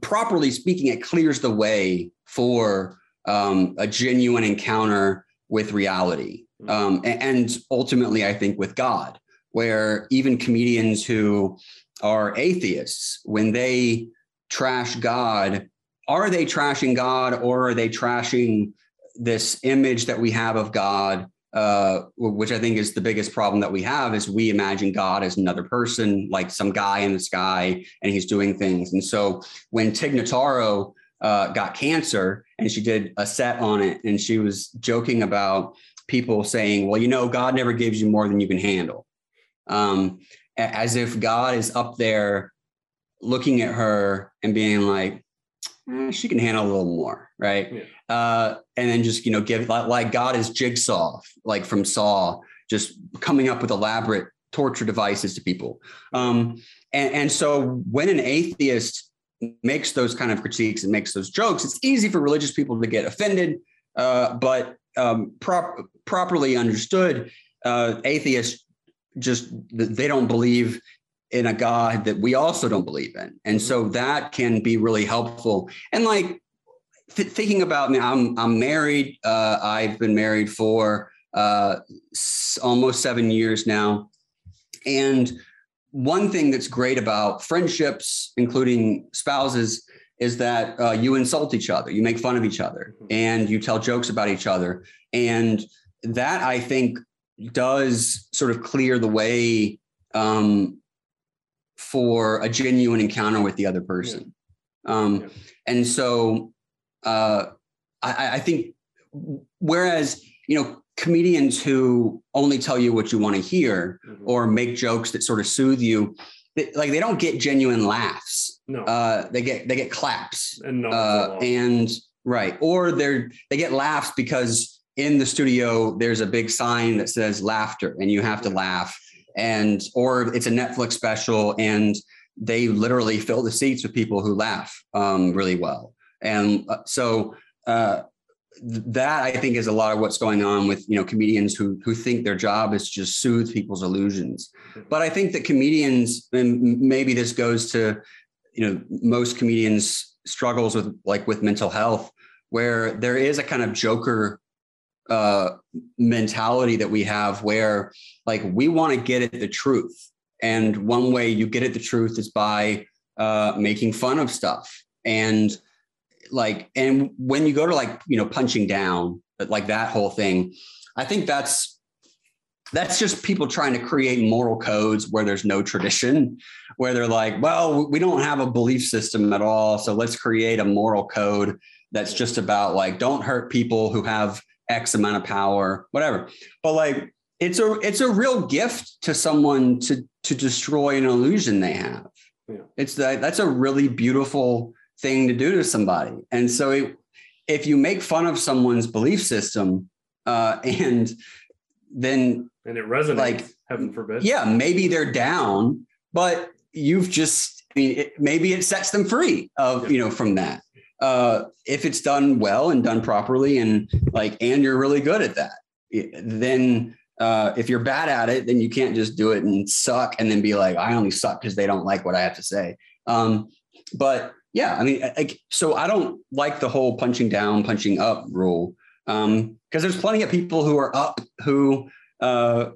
properly speaking it clears the way for um, a genuine encounter with reality um, a- and ultimately i think with god where even comedians who are atheists when they trash god are they trashing god or are they trashing this image that we have of god uh, which I think is the biggest problem that we have is we imagine God as another person, like some guy in the sky, and he's doing things. And so when Tig Notaro uh, got cancer and she did a set on it, and she was joking about people saying, "Well, you know, God never gives you more than you can handle," um, as if God is up there looking at her and being like, "Eh, "She can handle a little more," right? uh, and then just you know give like, like God is Jigsaw, like from Saw, just coming up with elaborate torture devices to people. Um, and, and so when an atheist makes those kind of critiques and makes those jokes, it's easy for religious people to get offended. Uh, but um, prop- properly understood, uh, atheists just they don't believe in a God that we also don't believe in, and so that can be really helpful. And like th- thinking about me, I'm I'm married. Uh, I've been married for uh, almost seven years now, and one thing that's great about friendships, including spouses, is that uh, you insult each other, you make fun of each other, and you tell jokes about each other, and that I think does sort of clear the way um, for a genuine encounter with the other person. Um, And so uh, I, I think, whereas, you know, comedians who only tell you what you want to hear or make jokes that sort of soothe you, they, like they don't get genuine laughs. No. Uh, they get they get claps. And uh, and right, or they're they get laughs because in the studio there's a big sign that says laughter, and you have to laugh. And or it's a Netflix special, and they literally fill the seats with people who laugh um, really well. And uh, so uh, that I think is a lot of what's going on with you know comedians who who think their job is just soothe people's illusions. But I think that comedians, and maybe this goes to you know most comedians struggles with like with mental health, where there is a kind of joker uh, mentality that we have, where like we want to get at the truth, and one way you get at the truth is by uh, making fun of stuff and like and when you go to like you know punching down like that whole thing i think that's that's just people trying to create moral codes where there's no tradition, where they're like, well, we don't have a belief system at all. So let's create a moral code that's just about like, don't hurt people who have X amount of power, whatever. But like, it's a it's a real gift to someone to to destroy an illusion they have. Yeah. It's that that's a really beautiful thing to do to somebody. And so it, if you make fun of someone's belief system uh, and then and it resonates. Like, heaven forbid. yeah, maybe they're down, but you've just I mean, it, maybe it sets them free of you know from that. Uh, if it's done well and done properly, and like, and you're really good at that, then uh, if you're bad at it, then you can't just do it and suck and then be like, I only suck because they don't like what I have to say. Um, but yeah, I mean, like, so I don't like the whole punching down, punching up rule because um, there's plenty of people who are up who uh,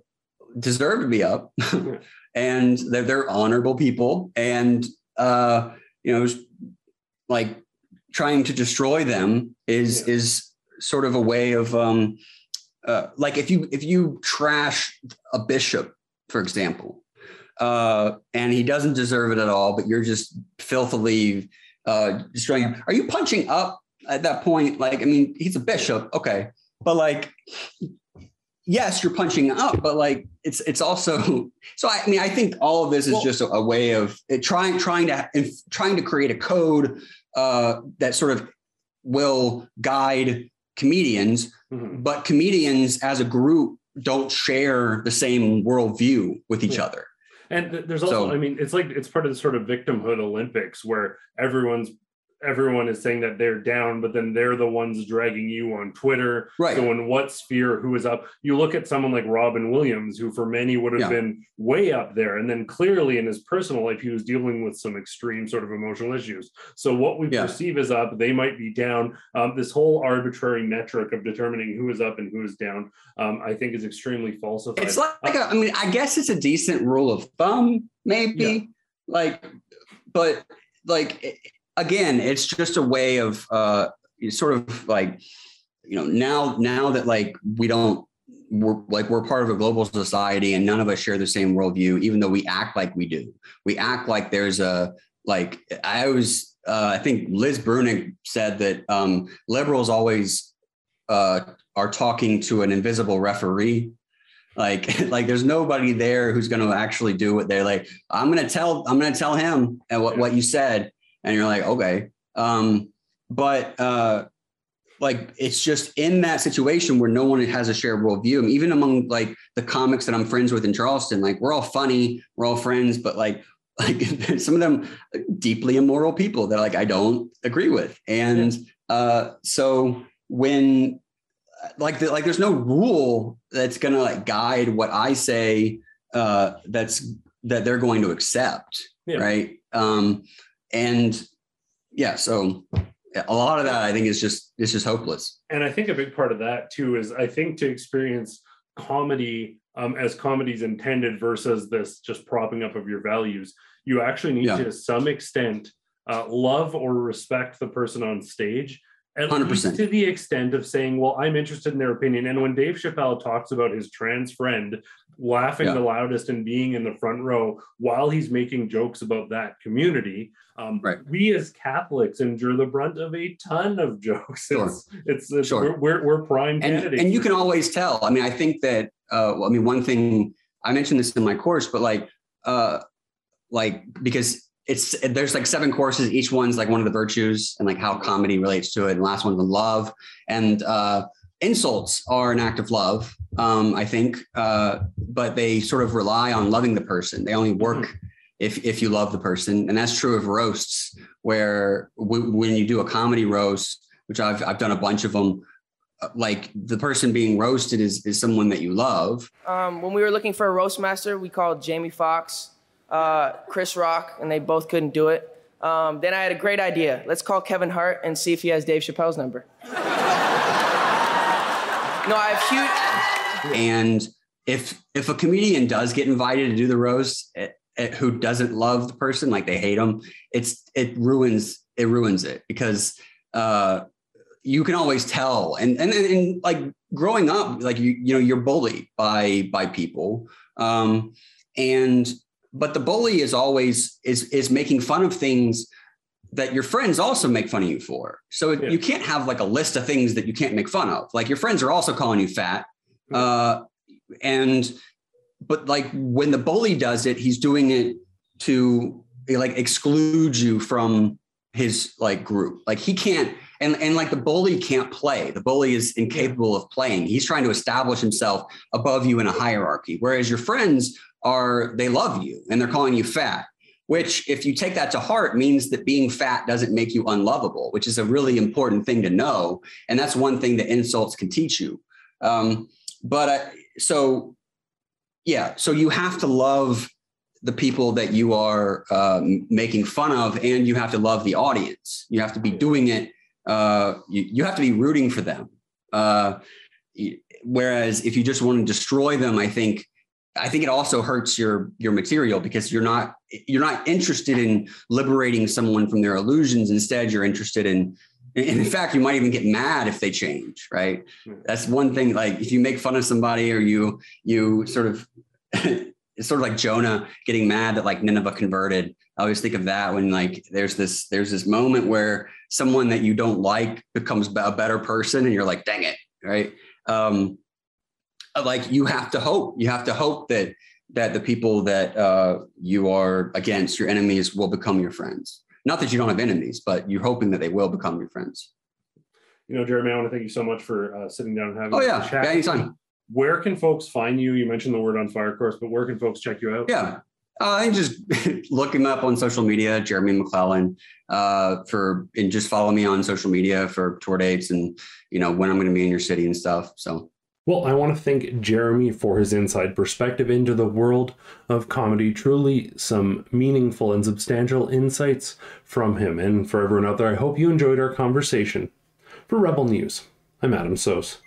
deserve to be up, and they're they're honorable people, and uh, you know, like trying to destroy them is yeah. is sort of a way of um, uh, like if you if you trash a bishop, for example, uh, and he doesn't deserve it at all, but you're just filthily uh, destroying him. Are you punching up at that point? Like, I mean, he's a bishop, okay, but like, yes, you're punching up, but like, it's it's also. So I mean, I think all of this is well, just a, a, way of trying trying to trying to create a code uh, that sort of will guide comedians, mm-hmm. but comedians as a group don't share the same worldview with each yeah. other. And there's also, so, I mean, it's like it's part of the sort of victimhood Olympics where everyone's everyone is saying that they're down, but then they're the ones dragging you on Twitter. Right. So in what sphere, who is up? You look at someone like Robin Williams, who for many would have yeah. been way up there. And then clearly in his personal life, he was dealing with some extreme sort of emotional issues. So what we yeah. perceive as up, they might be down. Um, this whole arbitrary metric of determining who is up and who is down, um, I think is extremely falsified. It's like, like a, I mean, I guess it's a decent rule of thumb, maybe. Yeah. Like, but like again, it's just a way of uh, sort of like, you know, now now that like we don't we're like we're part of a global society and none of us share the same worldview, even though we act like we do. We act like there's a like I was uh, I think Liz Bruenig said that um, liberals always uh, are talking to an invisible referee. Like, like there's nobody there who's going to actually do what they're like. I'm going to tell, I'm going to tell him and what, what you said and you're like, okay. Um, but uh, like it's just in that situation where no one has a shared worldview. Even among like the comics that I'm friends with in Charleston, like we're all funny, we're all friends, but like like some of them deeply immoral people that like I don't agree with. And uh, so when like the, like there's no rule that's gonna like guide what I say uh, that's that they're going to accept, yeah. right? Um, and yeah, so a lot of that I think is just it's just hopeless. And I think a big part of that too is I think to experience comedy um, as comedy's intended versus this just propping up of your values, you actually need yeah. to some extent uh, love or respect the person on stage at 100%. least to the extent of saying, "Well, I'm interested in their opinion." And when Dave Chappelle talks about his trans friend laughing yeah. the loudest and being in the front row while he's making jokes about that community, um, right. we as Catholics endure the brunt of a ton of jokes. Sure. It's, it's, it's sure. we're, we're, we're prime and, candidates. And you can always tell. I mean, I think that. Uh, well, I mean, one thing I mentioned this in my course, but like, uh, like because it's there's like seven courses each one's like one of the virtues and like how comedy relates to it and last one's on love and uh insults are an act of love um i think uh but they sort of rely on loving the person they only work mm-hmm. if if you love the person and that's true of roasts where w- when you do a comedy roast which i've i've done a bunch of them uh, like the person being roasted is is someone that you love um when we were looking for a roast master we called jamie Foxx, uh, Chris Rock, and they both couldn't do it. Um, then I had a great idea. Let's call Kevin Hart and see if he has Dave Chappelle's number. No, I have huge. And if if a comedian does get invited to do the roast, it, it, who doesn't love the person, like they hate them, it's it ruins it ruins it because uh, you can always tell. And, and, and, and like growing up, like you, you know, you're bullied by, by people. Um, and, but the bully is always, is, is making fun of things that your friends also make fun of you for. So yeah. you can't have like a list of things that you can't make fun of. Like your friends are also calling you fat. Uh, and, but like when the bully does it, he's doing it to like exclude you from his like group. Like he can't, and and like the bully can't play. The bully is incapable of playing. He's trying to establish himself above you in a hierarchy. Whereas your friends are they love you and they're calling you fat. Which, if you take that to heart, means that being fat doesn't make you unlovable, which is a really important thing to know. And that's one thing that insults can teach you. Um, but uh, so, yeah, so you have to love the people that you are um, making fun of, and you have to love the audience. You have to be doing it uh, you, you have to be rooting for them. Uh, whereas if you just want to destroy them, I think I think it also hurts your your material because you're not you're not interested in liberating someone from their illusions. Instead, you're interested in and in fact, you might even get mad if they change, right? That's one thing. Like if you make fun of somebody or you you sort of it's sort of like Jonah getting mad that like Nineveh converted. I always think of that when like there's this there's this moment where someone that you don't like becomes a better person and you're like, dang it, right? Um, like you have to hope. You have to hope that that the people that uh, you are against, your enemies, will become your friends. Not that you don't have enemies, but you're hoping that they will become your friends. You know, Jeremy, I want to thank you so much for uh, sitting down and having. Oh yeah, yeah anytime. Where can folks find you? You mentioned the word on fire course, but where can folks check you out? Yeah, uh, and just look him up on social media, Jeremy McLellan, uh, for and just follow me on social media for tour dates and you know when I'm going to be in your city and stuff. So. Well, I want to thank Jeremy for his inside perspective into the world of comedy. Truly, some meaningful and substantial insights from him. And for everyone out there, I hope you enjoyed our conversation. For Rebel News, I'm Adam Soos.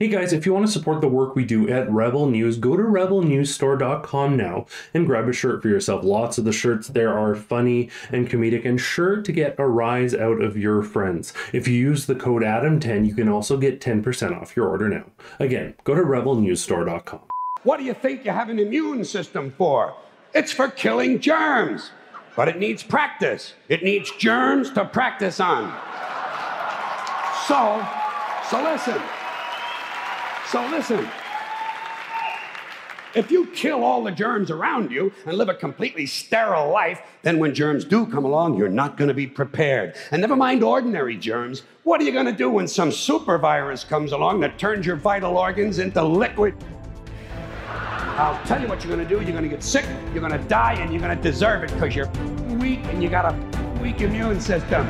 Hey guys, if you want to support the work we do at Rebel News, go to rebelnewsstore.com now and grab a shirt for yourself. Lots of the shirts there are funny and comedic and sure to get a rise out of your friends. If you use the code ADAM10, you can also get 10% off your order now. Again, go to rebelnewsstore.com. What do you think you have an immune system for? It's for killing germs. But it needs practice. It needs germs to practice on. So, so listen. So listen. If you kill all the germs around you and live a completely sterile life, then when germs do come along, you're not going to be prepared. And never mind ordinary germs, what are you going to do when some super virus comes along that turns your vital organs into liquid? I'll tell you what you're going to do. You're going to get sick, you're going to die, and you're going to deserve it because you're weak and you got a weak immune system.